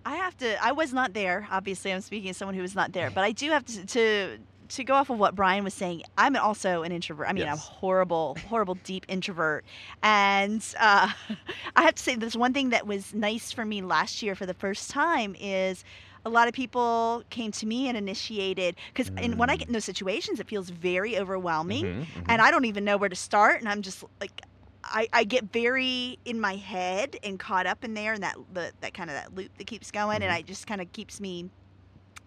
I have to. I was not there. Obviously, I'm speaking as someone who was not there, but I do have to, to to go off of what Brian was saying, I'm also an introvert. I mean, yes. I'm horrible, horrible, deep introvert. And uh, I have to say, there's one thing that was nice for me last year for the first time is a lot of people came to me and initiated because mm. when I get in those situations, it feels very overwhelming, mm-hmm, mm-hmm. and I don't even know where to start. And I'm just like, I, I get very in my head and caught up in there, and that the, that kind of that loop that keeps going, mm-hmm. and it just kind of keeps me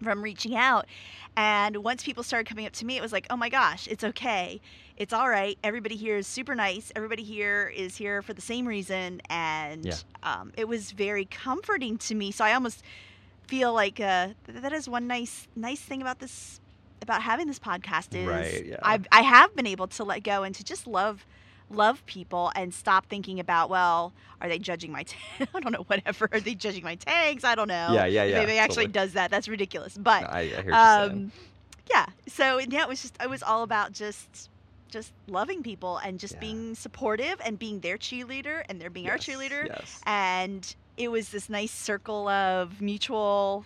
from reaching out. And once people started coming up to me, it was like, oh my gosh, it's okay. It's all right. Everybody here is super nice. Everybody here is here for the same reason. And yeah. um, it was very comforting to me. So I almost feel like uh, that is one nice, nice thing about this, about having this podcast is right, yeah. I've, I have been able to let go and to just love love people and stop thinking about well are they judging my t- i don't know whatever are they judging my tags i don't know yeah yeah yeah maybe it actually totally. does that that's ridiculous but I, um, yeah so yeah it was just it was all about just just loving people and just yeah. being supportive and being their cheerleader and they're being yes, our cheerleader yes. and it was this nice circle of mutual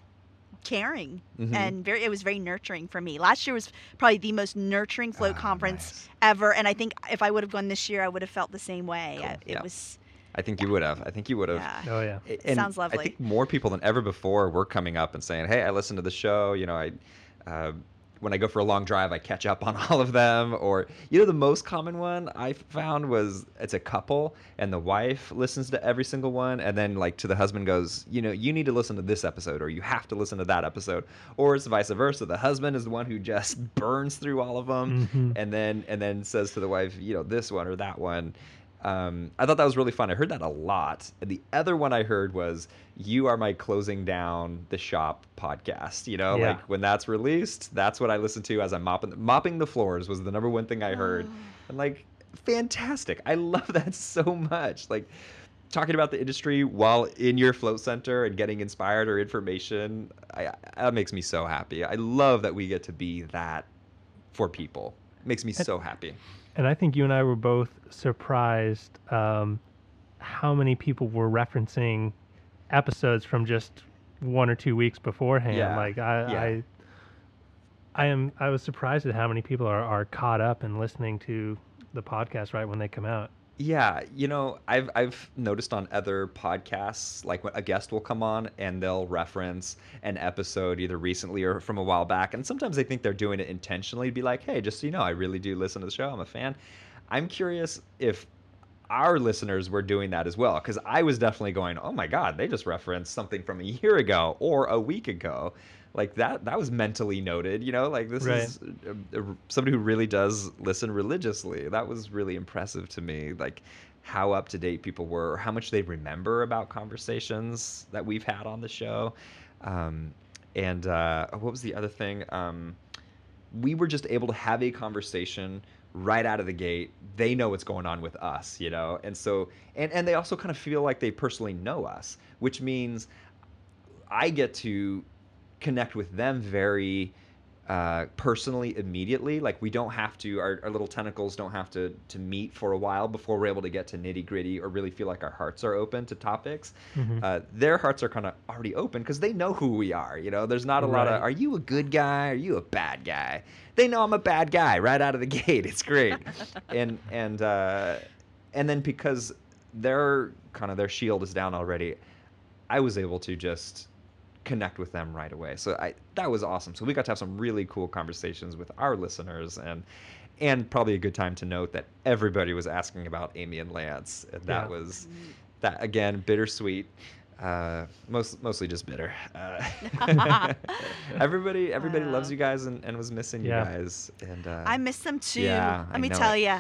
caring mm-hmm. and very it was very nurturing for me last year was probably the most nurturing float oh, conference nice. ever and i think if i would have gone this year i would have felt the same way cool. I, it yeah. was I think yeah. you would have. I think you would have. Yeah. Oh yeah. And Sounds lovely. I think more people than ever before were coming up and saying, "Hey, I listened to the show. You know, I uh, when I go for a long drive, I catch up on all of them. Or you know, the most common one I found was it's a couple and the wife listens to every single one, and then like to the husband goes, you know, you need to listen to this episode, or you have to listen to that episode, or it's vice versa. The husband is the one who just burns through all of them, mm-hmm. and then and then says to the wife, you know, this one or that one. Um, I thought that was really fun. I heard that a lot. And the other one I heard was "You Are My Closing Down the Shop" podcast. You know, yeah. like when that's released, that's what I listen to as I'm mopping. Mopping the floors was the number one thing I heard, oh. and like, fantastic. I love that so much. Like talking about the industry while in your float center and getting inspired or information. I, that makes me so happy. I love that we get to be that for people. It makes me so happy and I think you and I were both surprised um, how many people were referencing episodes from just one or two weeks beforehand. Yeah. Like I, yeah. I, I am. I was surprised at how many people are, are caught up and listening to the podcast right when they come out. Yeah, you know, I've I've noticed on other podcasts, like a guest will come on and they'll reference an episode either recently or from a while back, and sometimes they think they're doing it intentionally to be like, hey, just so you know, I really do listen to the show. I'm a fan. I'm curious if our listeners were doing that as well, because I was definitely going, oh my god, they just referenced something from a year ago or a week ago like that that was mentally noted you know? Like this right. is a, a, somebody who really does listen religiously. That was really impressive to me like how up to date people were or how much they remember about conversations that we've had on the show. Um, and uh, what was the other thing? Um, we were just able to have a conversation right out of the gate. They know what's going on with us you know? And so and and they also kind of feel like they personally know us which means i get to connect with them very uh, personally immediately. Like we don't have to, our, our, little tentacles don't have to to meet for a while before we're able to get to nitty gritty or really feel like our hearts are open to topics. Mm-hmm. Uh, their hearts are kind of already open because they know who we are. You know, there's not a right. lot of, are you a good guy? Are you a bad guy? They know I'm a bad guy right out of the gate. It's great, and and uh, and then because their kind of their shield is down already, I was able to just connect with them right away. So I that was awesome. So we got to have some really cool conversations with our listeners and and probably a good time to note that everybody was asking about Amy and Lance. And that yeah. was that again bittersweet. Uh, most mostly just bitter. Uh, everybody everybody loves you guys and, and was missing yeah. you guys. And uh, I miss them too. Yeah, Let I me tell you.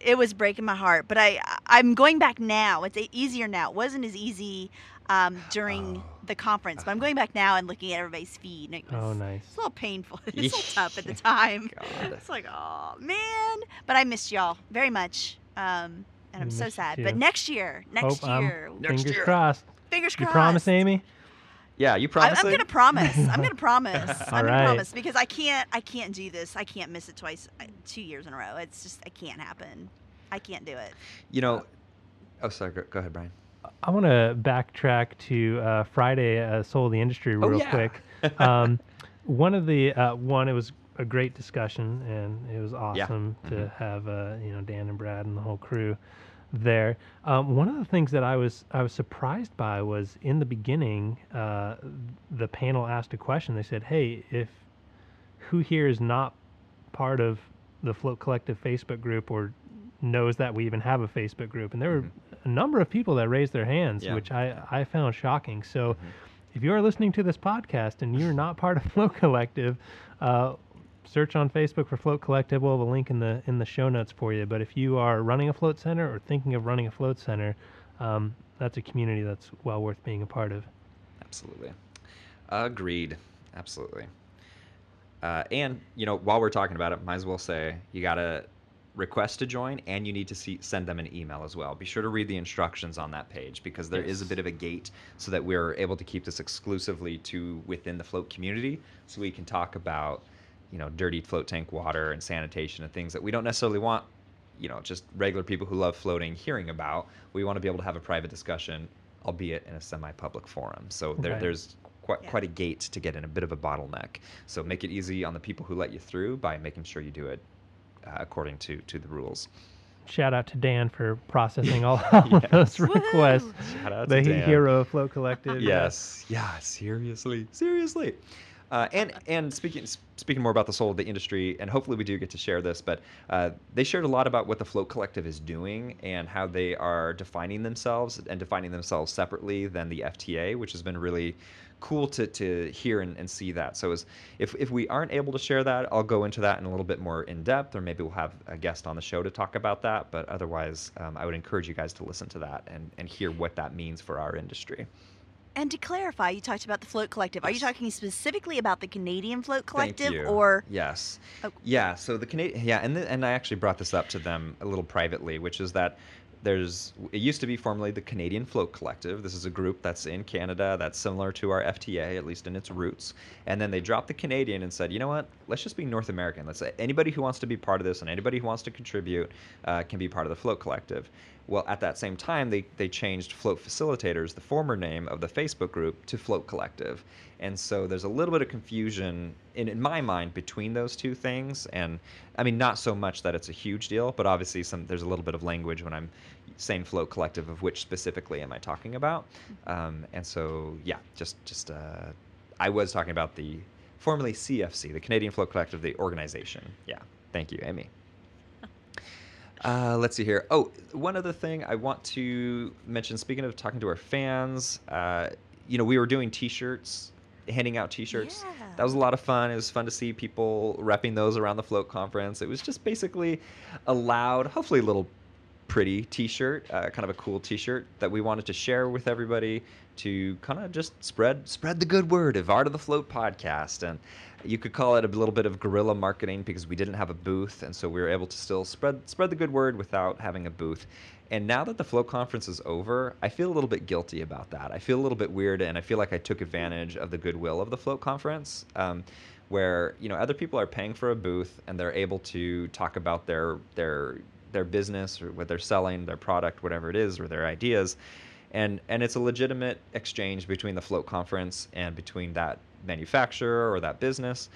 it was breaking my heart, but I I'm going back now. It's easier now. It wasn't as easy um, during oh. the conference. But I'm going back now and looking at everybody's feed. And it was, oh, nice. It's a little painful. It's a little tough at the time. it's like, oh man. But I missed y'all very much. Um, and I'm so sad. You. But next year, next Hope, year, um, next fingers year. crossed. Fingers crossed. You promise, Amy? Yeah, you promise. I, am gonna promise. I'm gonna promise. I'm gonna promise because I can't. I can't do this. I can't miss it twice, uh, two years in a row. It's just. I can't happen. I can't do it. You know. Oh, sorry. Go, go ahead, Brian. I want to backtrack to uh, Friday uh, Soul of the Industry oh, real oh, yeah. quick. Um, one of the uh, one, it was a great discussion, and it was awesome yeah. to mm-hmm. have uh, you know Dan and Brad and the whole crew there. Um, one of the things that I was I was surprised by was in the beginning, uh, the panel asked a question. They said, "Hey, if who here is not part of the Float Collective Facebook group or knows that we even have a Facebook group?" And there were mm-hmm a number of people that raised their hands, yeah. which I, I found shocking. So mm-hmm. if you are listening to this podcast and you're not part of Float Collective, uh, search on Facebook for Float Collective. We'll have a link in the in the show notes for you. But if you are running a float center or thinking of running a float center, um, that's a community that's well worth being a part of. Absolutely, agreed. Absolutely. Uh, and you know, while we're talking about it, might as well say you gotta request to join and you need to see, send them an email as well. Be sure to read the instructions on that page because there yes. is a bit of a gate so that we're able to keep this exclusively to within the float community so we can talk about you know dirty float tank water and sanitation and things that we don't necessarily want you know just regular people who love floating hearing about. We want to be able to have a private discussion albeit in a semi-public forum. So there, right. there's quite, yeah. quite a gate to get in, a bit of a bottleneck. So make it easy on the people who let you through by making sure you do it according to to the rules. Shout out to Dan for processing all, all yes. of those requests. Shout out the to Dan. hero of Float Collective. yes, yeah, seriously, seriously. Uh, and and speaking speaking more about the soul of the industry, and hopefully we do get to share this, but uh, they shared a lot about what the Float Collective is doing and how they are defining themselves and defining themselves separately than the FTA, which has been really cool to, to hear and, and see that. So as, if, if we aren't able to share that, I'll go into that in a little bit more in depth, or maybe we'll have a guest on the show to talk about that. But otherwise, um, I would encourage you guys to listen to that and, and hear what that means for our industry. And to clarify, you talked about the Float Collective. Are you talking specifically about the Canadian Float Collective, or yes, oh. yeah? So the Canadian, yeah, and the, and I actually brought this up to them a little privately, which is that there's it used to be formerly the Canadian Float Collective. This is a group that's in Canada that's similar to our FTA, at least in its roots. And then they dropped the Canadian and said, you know what? Let's just be North American. Let's say anybody who wants to be part of this and anybody who wants to contribute uh, can be part of the Float Collective. Well, at that same time, they, they changed Float Facilitators, the former name of the Facebook group, to Float Collective. And so there's a little bit of confusion in, in my mind between those two things. And I mean, not so much that it's a huge deal, but obviously some there's a little bit of language when I'm saying Float Collective of which specifically am I talking about. Um, and so, yeah, just, just uh, I was talking about the formerly CFC, the Canadian Float Collective, the organization. Yeah. Thank you, Amy. Uh, let's see here. Oh, one other thing I want to mention. Speaking of talking to our fans, uh, you know, we were doing T-shirts, handing out T-shirts. Yeah. That was a lot of fun. It was fun to see people repping those around the float conference. It was just basically a loud, hopefully a little pretty T-shirt, uh, kind of a cool T-shirt that we wanted to share with everybody to kind of just spread spread the good word of Art of the Float podcast. And you could call it a little bit of guerrilla marketing because we didn't have a booth, and so we were able to still spread spread the good word without having a booth. And now that the Float conference is over, I feel a little bit guilty about that. I feel a little bit weird, and I feel like I took advantage of the goodwill of the Float conference. Um, where you know other people are paying for a booth and they're able to talk about their their their business or what they're selling, their product, whatever it is, or their ideas, and and it's a legitimate exchange between the float conference and between that manufacturer or that business,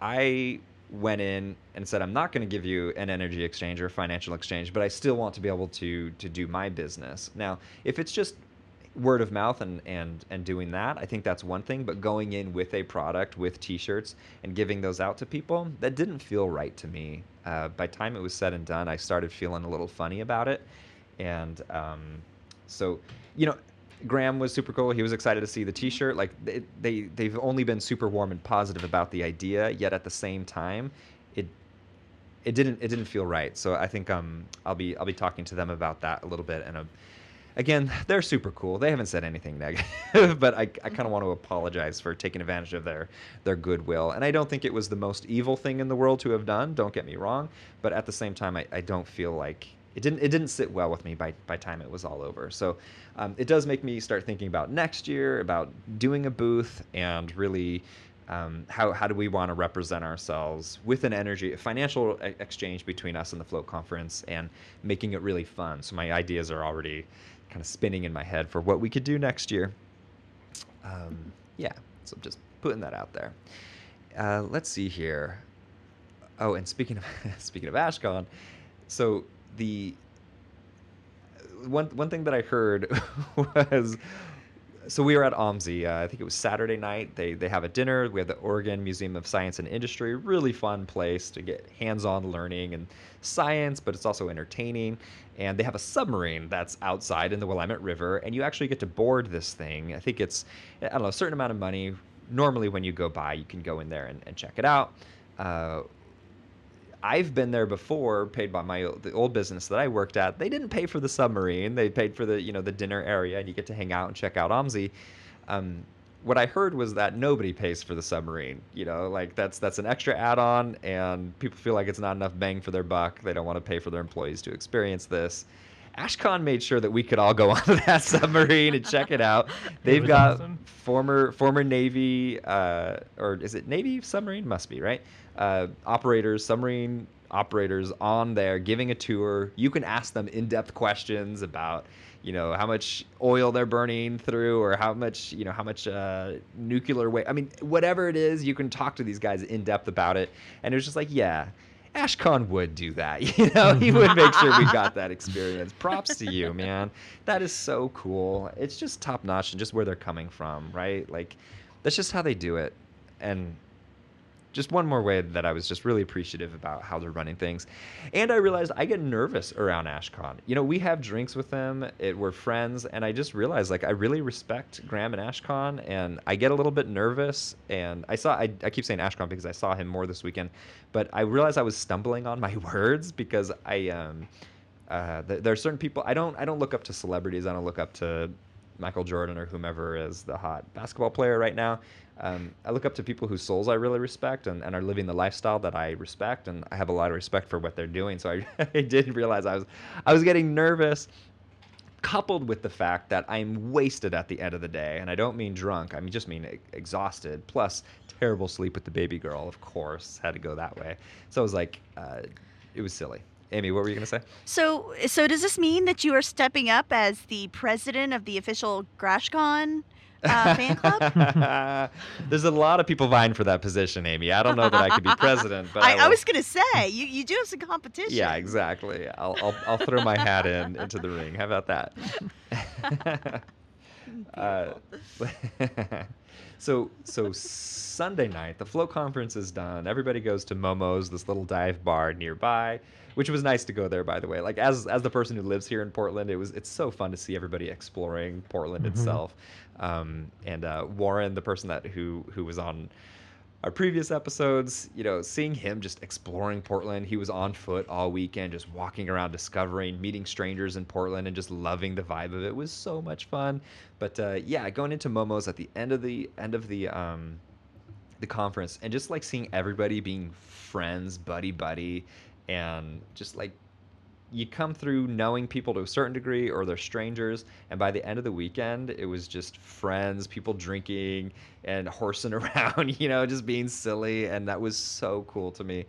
I went in and said I'm not going to give you an energy exchange or financial exchange, but I still want to be able to to do my business. Now, if it's just word of mouth and and and doing that, I think that's one thing, but going in with a product with t-shirts and giving those out to people, that didn't feel right to me. Uh, by time it was said and done, I started feeling a little funny about it. And um, so, you know, Graham was super cool. He was excited to see the T-shirt. Like they, they they've only been super warm and positive about the idea. Yet at the same time, it it didn't it didn't feel right. So I think um I'll be I'll be talking to them about that a little bit. And again, they're super cool. They haven't said anything negative, but I, I kind of want to apologize for taking advantage of their their goodwill. And I don't think it was the most evil thing in the world to have done. Don't get me wrong. But at the same time, I, I don't feel like it didn't it didn't sit well with me by by time it was all over. So um, it does make me start thinking about next year, about doing a booth, and really. Um, how, how do we want to represent ourselves with an energy a financial exchange between us and the float conference and making it really fun so my ideas are already kind of spinning in my head for what we could do next year. Um, yeah so I'm just putting that out there. Uh, let's see here. Oh and speaking of speaking of ashkan so the one one thing that I heard was so we were at OMSI. Uh, I think it was Saturday night. They they have a dinner. We have the Oregon Museum of Science and Industry. Really fun place to get hands-on learning and science, but it's also entertaining. And they have a submarine that's outside in the Willamette River, and you actually get to board this thing. I think it's I don't know a certain amount of money. Normally, when you go by, you can go in there and, and check it out. Uh, I've been there before, paid by my the old business that I worked at. They didn't pay for the submarine; they paid for the you know the dinner area, and you get to hang out and check out OMSI. Um, what I heard was that nobody pays for the submarine. You know, like that's that's an extra add-on, and people feel like it's not enough bang for their buck. They don't want to pay for their employees to experience this. Ashkan made sure that we could all go on that submarine and check it out. They've got awesome. former former Navy uh, or is it Navy submarine? Must be right uh, operators, submarine operators on there giving a tour. You can ask them in-depth questions about, you know, how much oil they're burning through or how much, you know, how much uh, nuclear waste. I mean, whatever it is, you can talk to these guys in depth about it. And it was just like, yeah, Ashkan would do that. You know, he would make sure we got that experience. Props to you, man. That is so cool. It's just top notch and just where they're coming from, right? Like, that's just how they do it and just one more way that I was just really appreciative about how they're running things. And I realized I get nervous around Ashkan. You know, we have drinks with them, it, we're friends, and I just realized like I really respect Graham and Ashkan, and I get a little bit nervous. And I saw, I, I keep saying Ashkan because I saw him more this weekend, but I realized I was stumbling on my words because I, um, uh, th- there are certain people I don't I don't look up to celebrities. I don't look up to Michael Jordan or whomever is the hot basketball player right now. Um, I look up to people whose souls I really respect and, and are living the lifestyle that I respect, and I have a lot of respect for what they're doing. So I, I did realize I was I was getting nervous, coupled with the fact that I'm wasted at the end of the day, and I don't mean drunk. I mean just mean exhausted. Plus terrible sleep with the baby girl, of course, had to go that way. So it was like, uh, it was silly. Amy, what were you going to say? So, so does this mean that you are stepping up as the president of the official GrashCon uh, fan club? There's a lot of people vying for that position, Amy. I don't know that I could be president, but I, I, I was going to say you, you do have some competition. Yeah, exactly. I'll, I'll, I'll throw my hat in into the ring. How about that? uh, so so Sunday night, the float conference is done. Everybody goes to Momo's, this little dive bar nearby which was nice to go there by the way like as as the person who lives here in portland it was it's so fun to see everybody exploring portland mm-hmm. itself um, and uh, warren the person that who who was on our previous episodes you know seeing him just exploring portland he was on foot all weekend just walking around discovering meeting strangers in portland and just loving the vibe of it, was so much fun. But uh, yeah going into momo's at the end of the end of the um, the conference and just like seeing everybody being friends buddy buddy and just like you come through knowing people to a certain degree or they're strangers and by the end of the weekend it was just friends people drinking and horsing around you know just being silly and that was so cool to me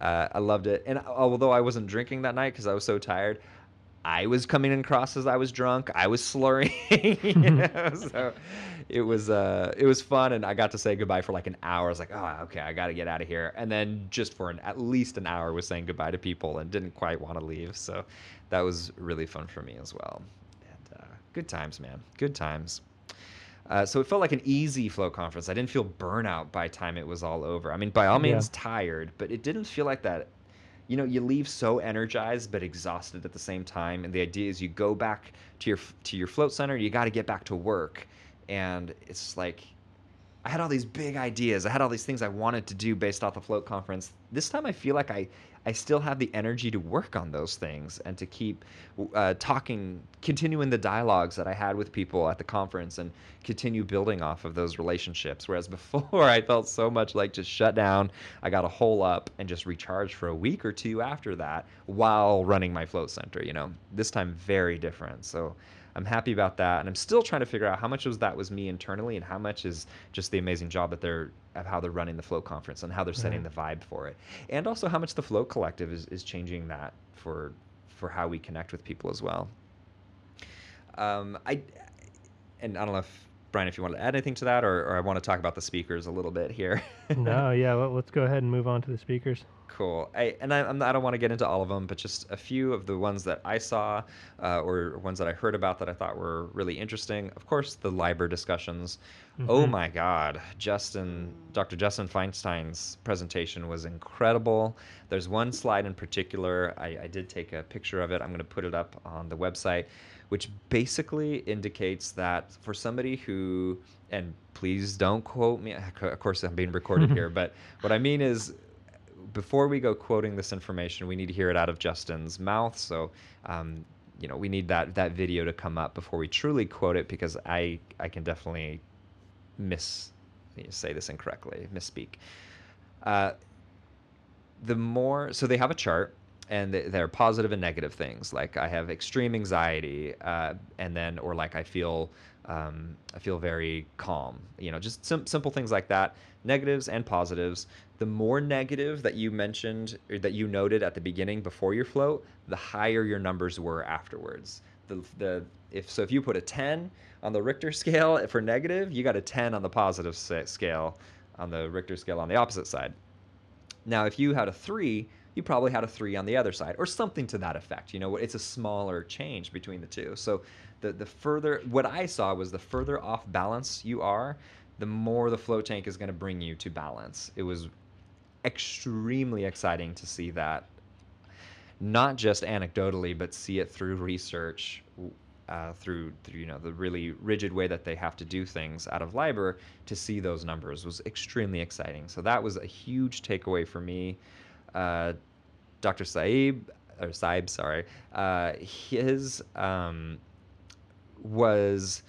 uh, i loved it and although i wasn't drinking that night because i was so tired I was coming across as I was drunk. I was slurring. you know? so it was uh, it was fun, and I got to say goodbye for like an hour. I was like, oh, okay, I got to get out of here. And then just for an, at least an hour, was saying goodbye to people and didn't quite want to leave. So that was really fun for me as well. And uh, good times, man. Good times. Uh, so it felt like an easy float conference. I didn't feel burnout by time it was all over. I mean, by all means, yeah. tired, but it didn't feel like that you know you leave so energized but exhausted at the same time and the idea is you go back to your to your float center you got to get back to work and it's like I had all these big ideas. I had all these things I wanted to do based off the float conference. This time I feel like I I still have the energy to work on those things and to keep uh, talking, continuing the dialogues that I had with people at the conference and continue building off of those relationships. Whereas before, I felt so much like just shut down. I got a hole up and just recharged for a week or two after that while running my float center. You know, this time very different. So I'm happy about that, and I'm still trying to figure out how much of that was me internally, and how much is just the amazing job that they're of how they're running the Float conference and how they're setting mm-hmm. the vibe for it, and also how much the Float Collective is is changing that for for how we connect with people as well. Um, I and I don't know if Brian, if you want to add anything to that, or, or I want to talk about the speakers a little bit here. no, yeah, well, let's go ahead and move on to the speakers. Cool. I, and I, I'm, don't want to get into all of them, but just a few of the ones that I saw uh, or ones that I heard about that I thought were really interesting. Of course, the LIBR discussions. Oh mm-hmm. Oh my God, Justin, Dr. Justin Feinstein's presentation was incredible. There's one slide in particular. I, I did take a picture of it. I'm going to put it up on the website which basically indicates that for somebody who, and please don't quote me, of course I'm being recorded here, but what I mean is before we go quoting this information, we need to hear it out of Justin's mouth. So, um, you know, we need that that video to come up before we truly quote it because I I can definitely miss say this incorrectly, misspeak. Uh, the more so they have a chart and they're positive and negative things like i have extreme anxiety uh, and then or like i feel um, i feel very calm you know just sim- simple things like that negatives and positives. The more negative that you mentioned or that you noted at the beginning before your float the higher your numbers were afterwards. The, the if so if you put a 10 on the richter scale for negative you got a 10 on the positive scale on the richter scale on the opposite side. Now if you had a 3 you probably had a three on the other side or something to that effect. You know, it's a smaller change between the two. So the, the further, what I saw was the further off balance you are, the more the float tank is going to bring you to balance. It was extremely exciting to see that, not just anecdotally, but see it through research, uh, through, through you know the really rigid way that they have to do things out of LIBR to see those numbers was extremely exciting. So that was a huge takeaway for me. Uh, Dr. Sahib, or Sahib, sorry, uh, his um, was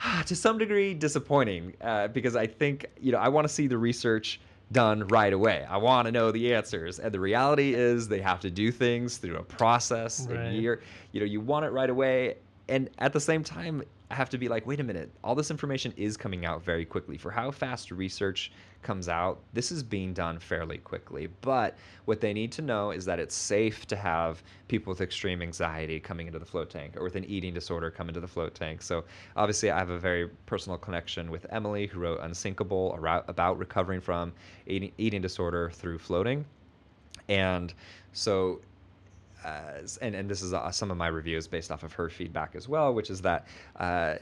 to some degree disappointing uh, because I think you know I want to see the research done right away. I want to know the answers, and the reality is they have to do things through a process, right. a year. You know, you want it right away, and at the same time, I have to be like, wait a minute, all this information is coming out very quickly. For how fast research comes out, this is being done fairly quickly. But what they need to know is that it's safe to have people with extreme anxiety coming into the float tank or with an eating disorder come into the float tank. So obviously, I have a very personal connection with Emily, who wrote Unsinkable about recovering from eating, disorder through floating. And so uh, and, and this is uh, some of my reviews based off of her feedback as well, which is that, uh,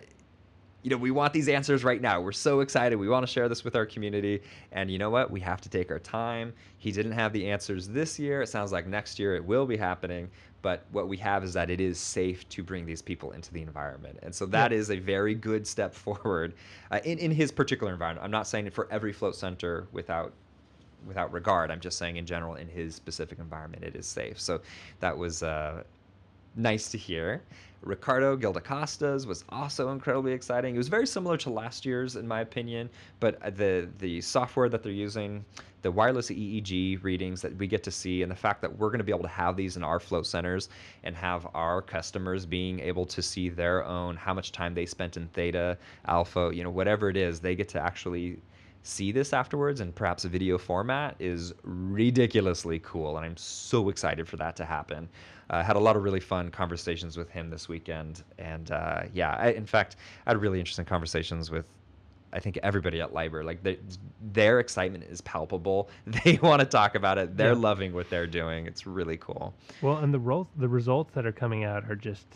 you know, we want these answers right now. We're so excited. We want to share this with our community. And you know what? We have to take our time. He didn't have the answers this year. It sounds like next year it will be happening. But what we have is that it is safe to bring these people into the environment. And so that yeah. is a very good step forward uh, in, in his particular environment. I'm not saying it for every float center without without regard. I'm just saying in general, in his specific environment, it is safe. So that was uh, nice to hear. Ricardo Gil da Costa's was also incredibly exciting. It was very similar to last year's, in my opinion, but the the software that they're using, the wireless EEG readings that we get to see, and the fact that we're going to be able to have these in our float centers and have our customers being able to see their own how much time they spent in theta, alpha, you know, whatever it is, they get to actually see this afterwards and perhaps a video format is ridiculously cool and i'm so excited for that to happen i uh, had a lot of really fun conversations with him this weekend and uh, yeah I, in fact i had really interesting conversations with I think everybody at LIBR, like they, their excitement is palpable. They want to talk about it. They're yeah. loving what they're doing. It's really cool. Well, and the ro- the results that are coming out are just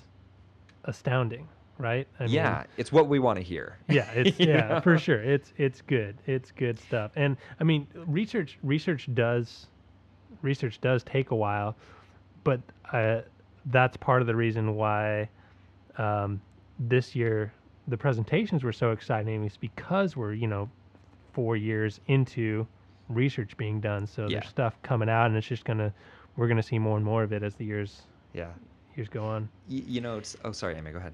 astounding right? I yeah, mean, it's what we want to hear. Yeah, it's yeah know? for sure. It's it's good. It's good stuff. And I mean, research research does research does take a while, but uh, that's part of the reason why um, this year the presentations were so exciting is because we're you know four years into research being done. So yeah. there's stuff coming out, and it's just gonna we're gonna see more and more of it as the years yeah years go on. Y- you know, it's oh sorry, Amy, go ahead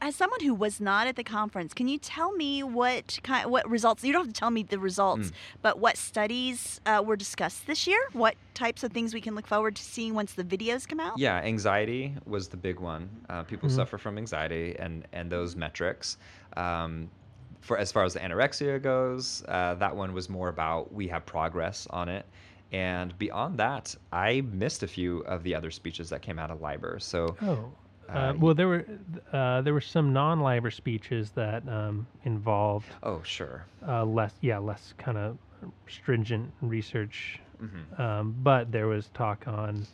as someone who was not at the conference, can you tell me what kind, what results? You don't have to tell me the results, mm. but what studies uh, were discussed this year? What types of things we can look forward to seeing once the videos come out? Yeah, anxiety was the big one. Uh, people mm-hmm. suffer from anxiety, and and those metrics. Um, for as far as the anorexia goes, uh, that one was more about we have progress on it. And beyond that, I missed a few of the other speeches that came out of LIBR. So oh. Uh, uh, well, there were uh, there were some non-LIBR speeches that um, involved. Oh, sure. Uh, less, yeah, less kind of stringent research, mm-hmm. um, but there was talk on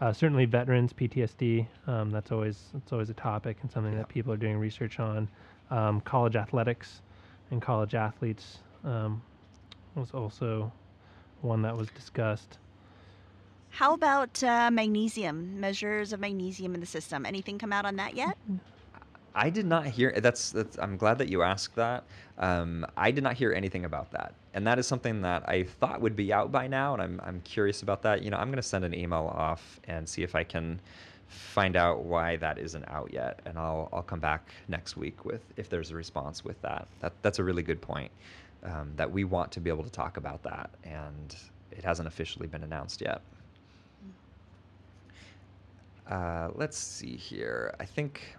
uh, certainly veterans PTSD. Um, that's always that's always a topic and something yeah. that people are doing research on. Um, college athletics and college athletes um, was also one that was discussed. How about uh, magnesium, measures of magnesium in the system? Anything come out on that yet? I did not hear. That's, that's I'm glad that you asked that. Um, I did not hear anything about that, and that is something that I thought would be out by now, and I'm I'm curious about that. You know, I'm going to send an email off and see if I can find out why that isn't out yet, and I'll I'll come back next week with if there's a response with that. That that's a really good point. Um, that we want to be able to talk about that, and it hasn't officially been announced yet. Uh, let's see here. I think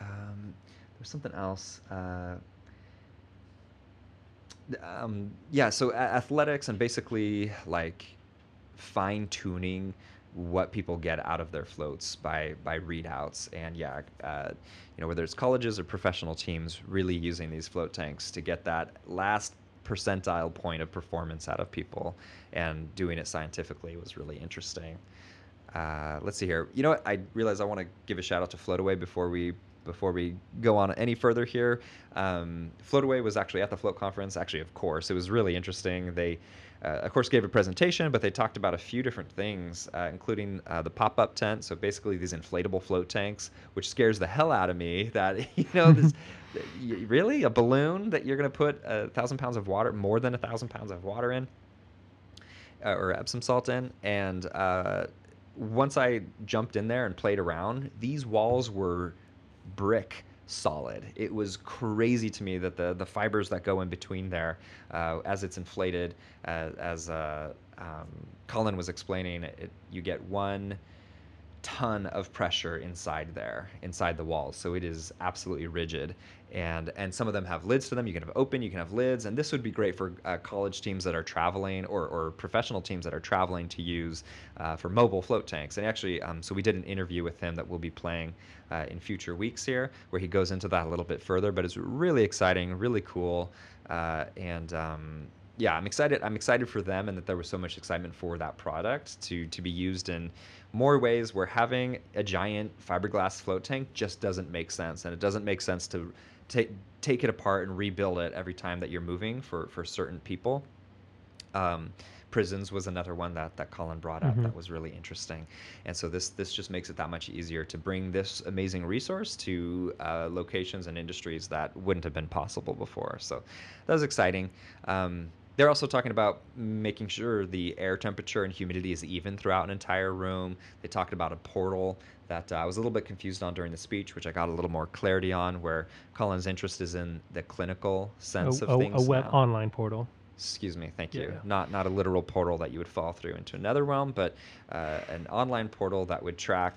um, there's something else. Uh, um, yeah, so athletics and basically like fine tuning what people get out of their floats by by readouts and yeah uh, you know whether it's colleges or professional teams really using these float tanks to get that last percentile point of performance out of people and doing it scientifically was really interesting uh, let's see here. You know what? I realize I want to give a shout out to Floataway before we before we go on any further here, um, Floataway was actually at the Float conference. Actually, of course, it was really interesting. They uh, of course, gave a presentation, but they talked about a few different things, uh, including uh, the pop-up tent. So basically, these inflatable float tanks, which scares the hell out of me. That you know, this really a balloon that you're going to put a thousand pounds of water, more than a thousand pounds of water in, uh, or Epsom salt in, and uh, once I jumped in there and played around, these walls were brick solid. It was crazy to me that the the fibers that go in between there, uh, as it's inflated, uh, as uh, um, Colin was explaining, it, you get one ton of pressure inside there, inside the walls. So it is absolutely rigid. And, and some of them have lids to them. You can have open, you can have lids. And this would be great for uh, college teams that are traveling or, or professional teams that are traveling to use uh, for mobile float tanks. And actually, um, so we did an interview with him that we'll be playing uh, in future weeks here, where he goes into that a little bit further. But it's really exciting, really cool. Uh, and um, yeah, I'm excited. I'm excited for them, and that there was so much excitement for that product to to be used in more ways where having a giant fiberglass float tank just doesn't make sense, and it doesn't make sense to take take it apart and rebuild it every time that you're moving for for certain people. Um, prisons was another one that, that Colin brought up mm-hmm. that was really interesting, and so this this just makes it that much easier to bring this amazing resource to uh, locations and industries that wouldn't have been possible before. So that was exciting. Um, they're also talking about making sure the air temperature and humidity is even throughout an entire room. They talked about a portal that uh, I was a little bit confused on during the speech, which I got a little more clarity on, where Colin's interest is in the clinical sense a, of things. A web now. online portal. Excuse me, thank you. Yeah. Not not a literal portal that you would fall through into another realm, but uh, an online portal that would track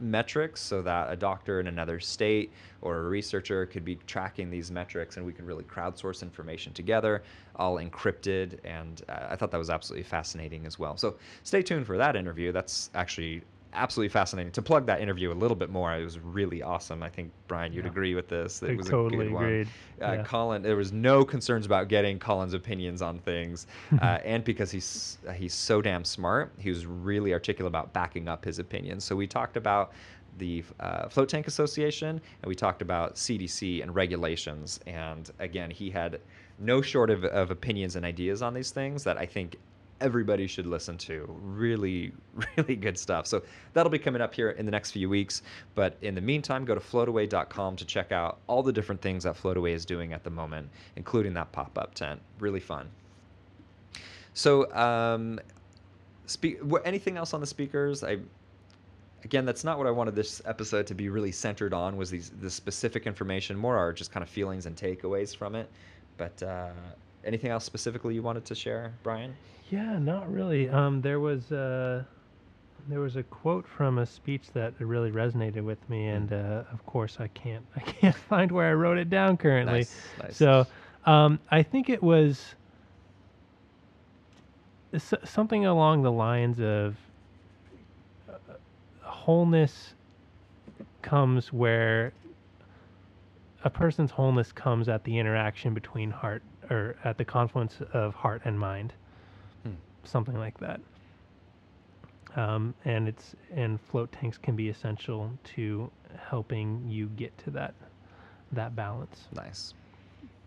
metrics so that a doctor in another state or a researcher could be tracking these metrics and we can really crowdsource information together, all encrypted. And uh, I thought that was absolutely fascinating as well. So stay tuned for that interview. That's actually absolutely fascinating. To plug that interview a little bit more, it was really awesome. I think Brian, you'd yeah. agree with this. It was totally a good agreed. one. Uh, yeah. Colin, there was no concerns about getting Colin's opinions on things, uh, and because he's uh, he's so damn smart, he was really articulate about backing up his opinions. So we talked about the uh, Float Tank Association, and we talked about CDC and regulations. And again, he had no short of, of opinions and ideas on these things that I think everybody should listen to. Really, really good stuff. So that'll be coming up here in the next few weeks. But in the meantime, go to floataway.com to check out all the different things that Floataway is doing at the moment, including that pop up tent. Really fun. So, um, speak, anything else on the speakers? I again that's not what i wanted this episode to be really centered on was these the specific information more are just kind of feelings and takeaways from it but uh, anything else specifically you wanted to share brian yeah, not really. Um, there was a, there was a quote from a speech that really resonated with me, and uh, of course I can't I can't find where I wrote it down currently. Nice, nice. So um, I think it was something along the lines of uh, wholeness comes where a person's wholeness comes at the interaction between heart or at the confluence of heart and mind something like that. Um, and it's and float tanks can be essential to helping you get to that that balance. Nice,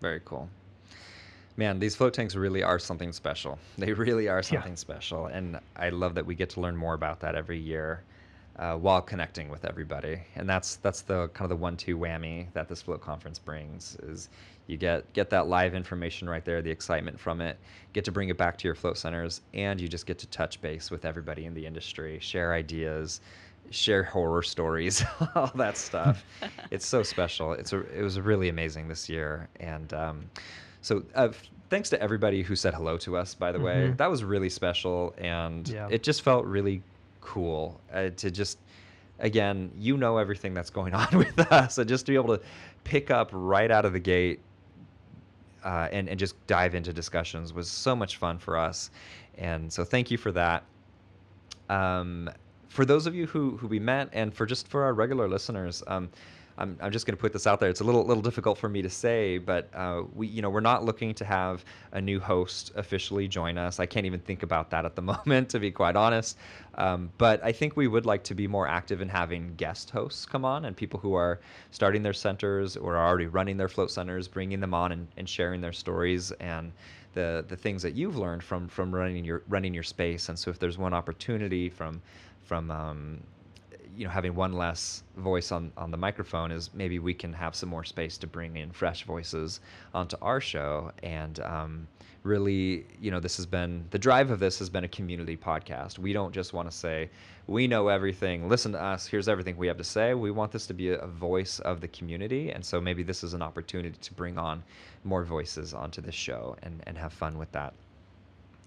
very cool. Man, these float tanks really are something special. They really are something yeah. special, and I love that we get to learn more about that every year uh, while connecting with everybody. And that's that's the kind of the one-two whammy that this float conference brings is you get get that live information right there, the excitement from it, get to bring it back to your float centers, and you just get to touch base with everybody in the industry, share ideas, share horror stories, all that stuff. it's so special. It's a, it was really amazing this year, and um, so. Uh, thanks to everybody who said hello to us, by the mm-hmm. way. That was really special, and yeah. it just felt really cool uh, to just again, you know everything that's going on with us, and just to be able to pick up right out of the gate uh, and and just dive into discussions was so much fun for us, and so thank you for that. Um, for those of you who who we met, and for just for our regular listeners, um, I'm, I'm just going to put this out there. It's a little little difficult for me to say, but uh, we you know we're not looking to have a new host officially join us. I can't even think about that at the moment, to be quite honest. Um, but I think we would like to be more active in having guest hosts come on and people who are starting their centers or are already running their float centers, bringing them on and, and sharing their stories and the the things that you've learned from from running your running your space. And so if there's one opportunity from from um, you know having one less voice on on the microphone is maybe we can have some more space to bring in fresh voices onto our show. And um, really you know this has been the drive of this has been a community podcast. We don't just want to say we know everything. Listen to us. Here's everything we have to say. We want this to be a, voice of the community. And so maybe this is an opportunity to bring on more voices onto this show and and have fun with that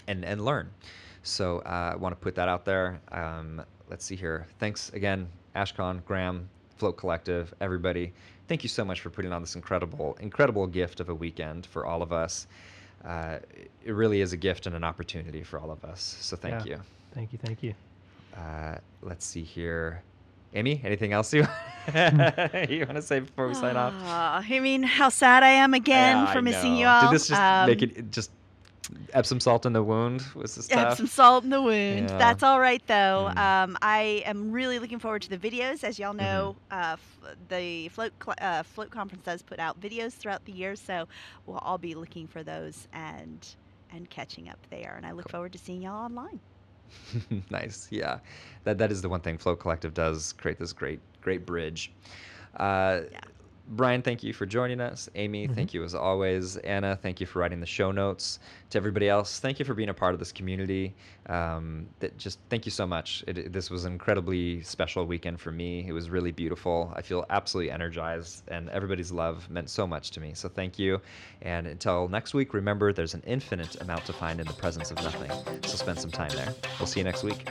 and and learn. So uh, I want to put that out there. Um, let's see here. Thanks again, Ashkan, Graham, Float Collective, everybody. Thank you so much for putting on this incredible, incredible gift of a weekend for all of us. Uh, it really is a gift and an opportunity for all of us. So thank yeah. you. Thank you. Thank you. Uh, let's see here. Amy, anything else you you want to say before we sign off? Uh, I mean, how sad I am again yeah, for missing you all. Did this just um, make it just Epsom salt in the wound was the stuff. Epsom salt in the wound. Yeah. That's all right though. Mm. Um, I am really looking forward to the videos. As y'all know, mm-hmm. uh, f- the float cl- uh, float conference does put out videos throughout the year, so we'll all be looking for those and and catching up there. And I look cool. forward to seeing y'all online. nice. Yeah, that that is the one thing Float Collective does create this great great bridge. Uh, yeah. Brian, thank you for joining us. Amy, mm-hmm. thank you as always. Anna, thank you for writing the show notes. To everybody else, thank you for being a part of this community. Um, that just thank you so much. It, it, this was an incredibly special weekend for me. It was really beautiful. I feel absolutely energized, and everybody's love meant so much to me. So thank you. And until next week, remember there's an infinite amount to find in the presence of nothing. So spend some time there. We'll see you next week.